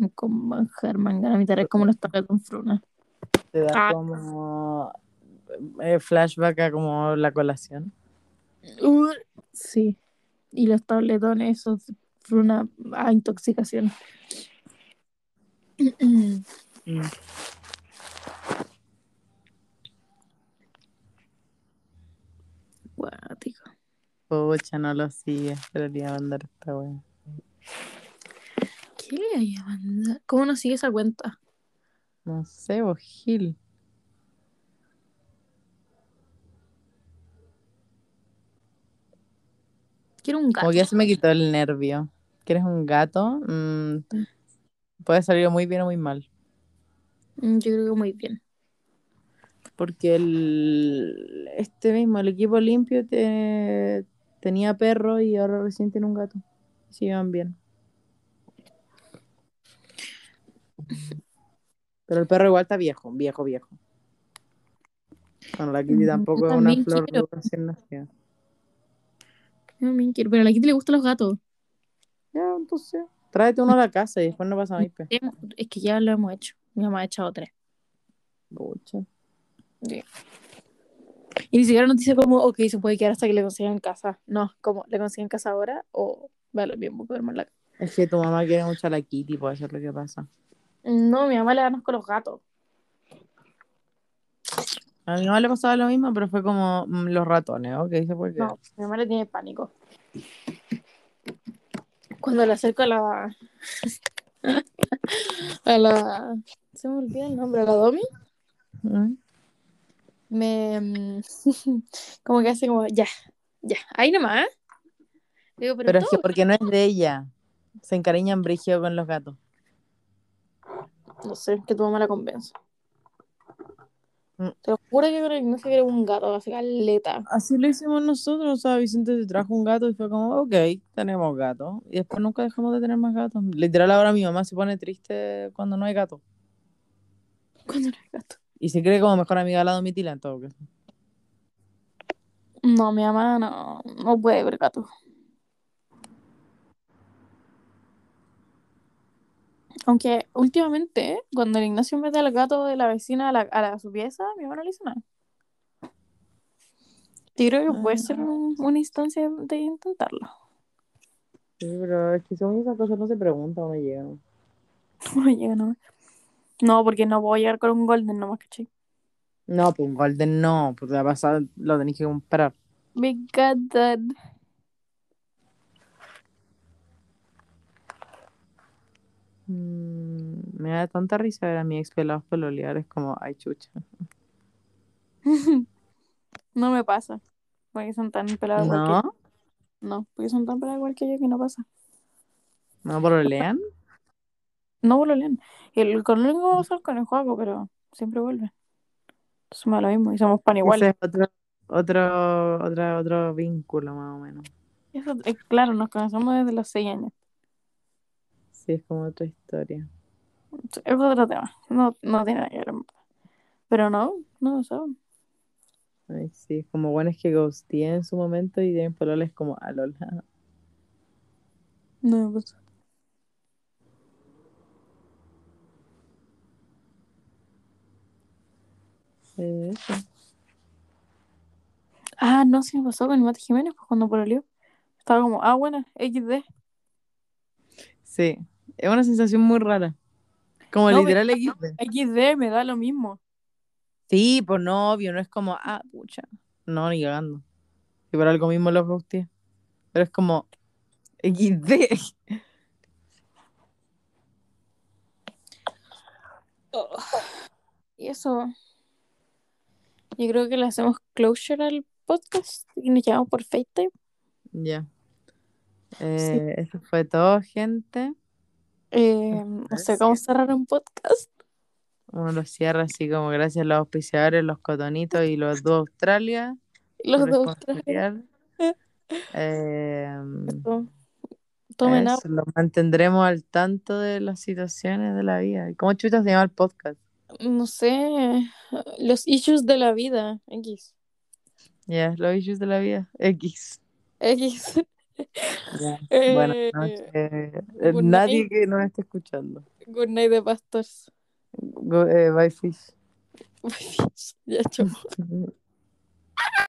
Con manjar, manga. A mi tarea es como los tacos con fruna. Te da Ah. como eh, flashback a como la colación. Uh, sí. Y los tabletones, esos fruna a intoxicación. Mm. Guático. Pucha, no lo sigue. Pero le iba a mandar esta wea. ¿Cómo no sigue esa cuenta? No sé, vos, Gil. Quiero un gato. Como que ya se me quitó el nervio. ¿Quieres un gato? Mm, puede salir muy bien o muy mal. Mm, Yo creo que muy bien. Porque el, este mismo, el equipo limpio, te- tenía perro y ahora recién tiene un gato. Se llevan bien. Pero el perro igual está viejo, viejo, viejo. Bueno, la Kitty Mm, tampoco yo es una flor quiero. recién nacida. Yo también quiero, pero a la Kitty le gustan los gatos. Ya, entonces, tráete uno a la casa y después no pasa nada. Hemos- Es que ya lo hemos hecho. Mi mamá ha echado tres. Pucha. Y ni siquiera nos dice como, ok, se puede quedar hasta que le consigan casa. No, como, ¿le consiguen casa ahora? O va lo mismo, podemos la Es que tu mamá quiere mucho a la Kitty, puede ser lo que pasa. No, mi mamá le da con los gatos. A mi mamá le pasaba lo mismo, pero fue como mm, los ratones, ok, se puede. No, mi mamá le tiene pánico. Cuando le acerco a la. a la. Se me olvida el nombre, a la Domi. Mm. Me. mm, como que hace como, ya, ya, ahí nomás. Digo, pero, Pero es que todo- porque no es de ella. Se encariñan brigio con los gatos. No sé, que tu mamá la convence. Mm. Te lo juro que con Ignacio quiere un gato, así caleta. Así lo hicimos nosotros, o sea, Vicente se trajo un gato y fue como, ok, tenemos gato. Y después nunca dejamos de tener más gatos. Literal, ahora mi mamá se pone triste cuando no hay gato. Cuando no hay gato. Y se cree como mejor amiga de la domitila en todo caso. No, mi mamá no, no puede ver gatos. Aunque últimamente, cuando el Ignacio mete al gato de la vecina a, la, a la- su pieza, mi mamá no le hizo nada. Yo creo que puede ser un- una instancia de intentarlo. Sí, pero es que son esas cosas no se preguntan no llegan. Oye, no. No, porque no voy a llegar con un golden nomás, ¿cachai? No, pues un golden no, pues la pasada lo tenéis que comprar. Me got Mm, me da tanta risa ver a mi ex pelados pelolear, es como, ay chucha. No me pasa. Porque son tan pelados igual que. ¿No? No, porque son tan pelados igual que yo que no pasa. ¿No pololean? No vuelven. El con el único que pasa es con el juego, pero siempre vuelve. Entonces me da lo mismo y somos pan igual. Ese es otro, otro, otro, otro vínculo más o menos. Eso, eh, claro, nos conocemos desde los seis años. Sí, es como otra historia. Es otro tema. No, no tiene nada que ver. Pero no, no lo saben. Ay, sí, es como bueno es que ghosté en su momento y tienen pololes como a Lola. No me. Eso. Ah, no, sí me pasó con el Mate Jiménez, pues cuando pololeó. Estaba como, ah, bueno, XD. Sí, es una sensación muy rara. Como No, literal XD. XD me da lo mismo. Sí, pues no, obvio, no es como, ah, pucha. No, ni cagando. Y por algo mismo los ghosté. Pero es como XD. Y eso. Yo creo que le hacemos closure al podcast y nos llamamos por FaceTime. Ya. Eh, Eso fue todo, gente. Eh, no sé cómo cerrar un podcast. Uno lo cierra así como gracias a los auspiciadores, los cotonitos y los dos Australia. Los dos. responsabilidad. Eh, Tomen eso, los mantendremos al tanto de las situaciones de la vida. ¿Y ¿Cómo chuta se llama el podcast? No sé. Los issues de la vida. X. Ya, los issues de la vida. X. X. Eh, Buenas noches. Eh, Nadie night. que nos esté escuchando. Good night de pastors. Go- eh, bye, fish. ya, chao.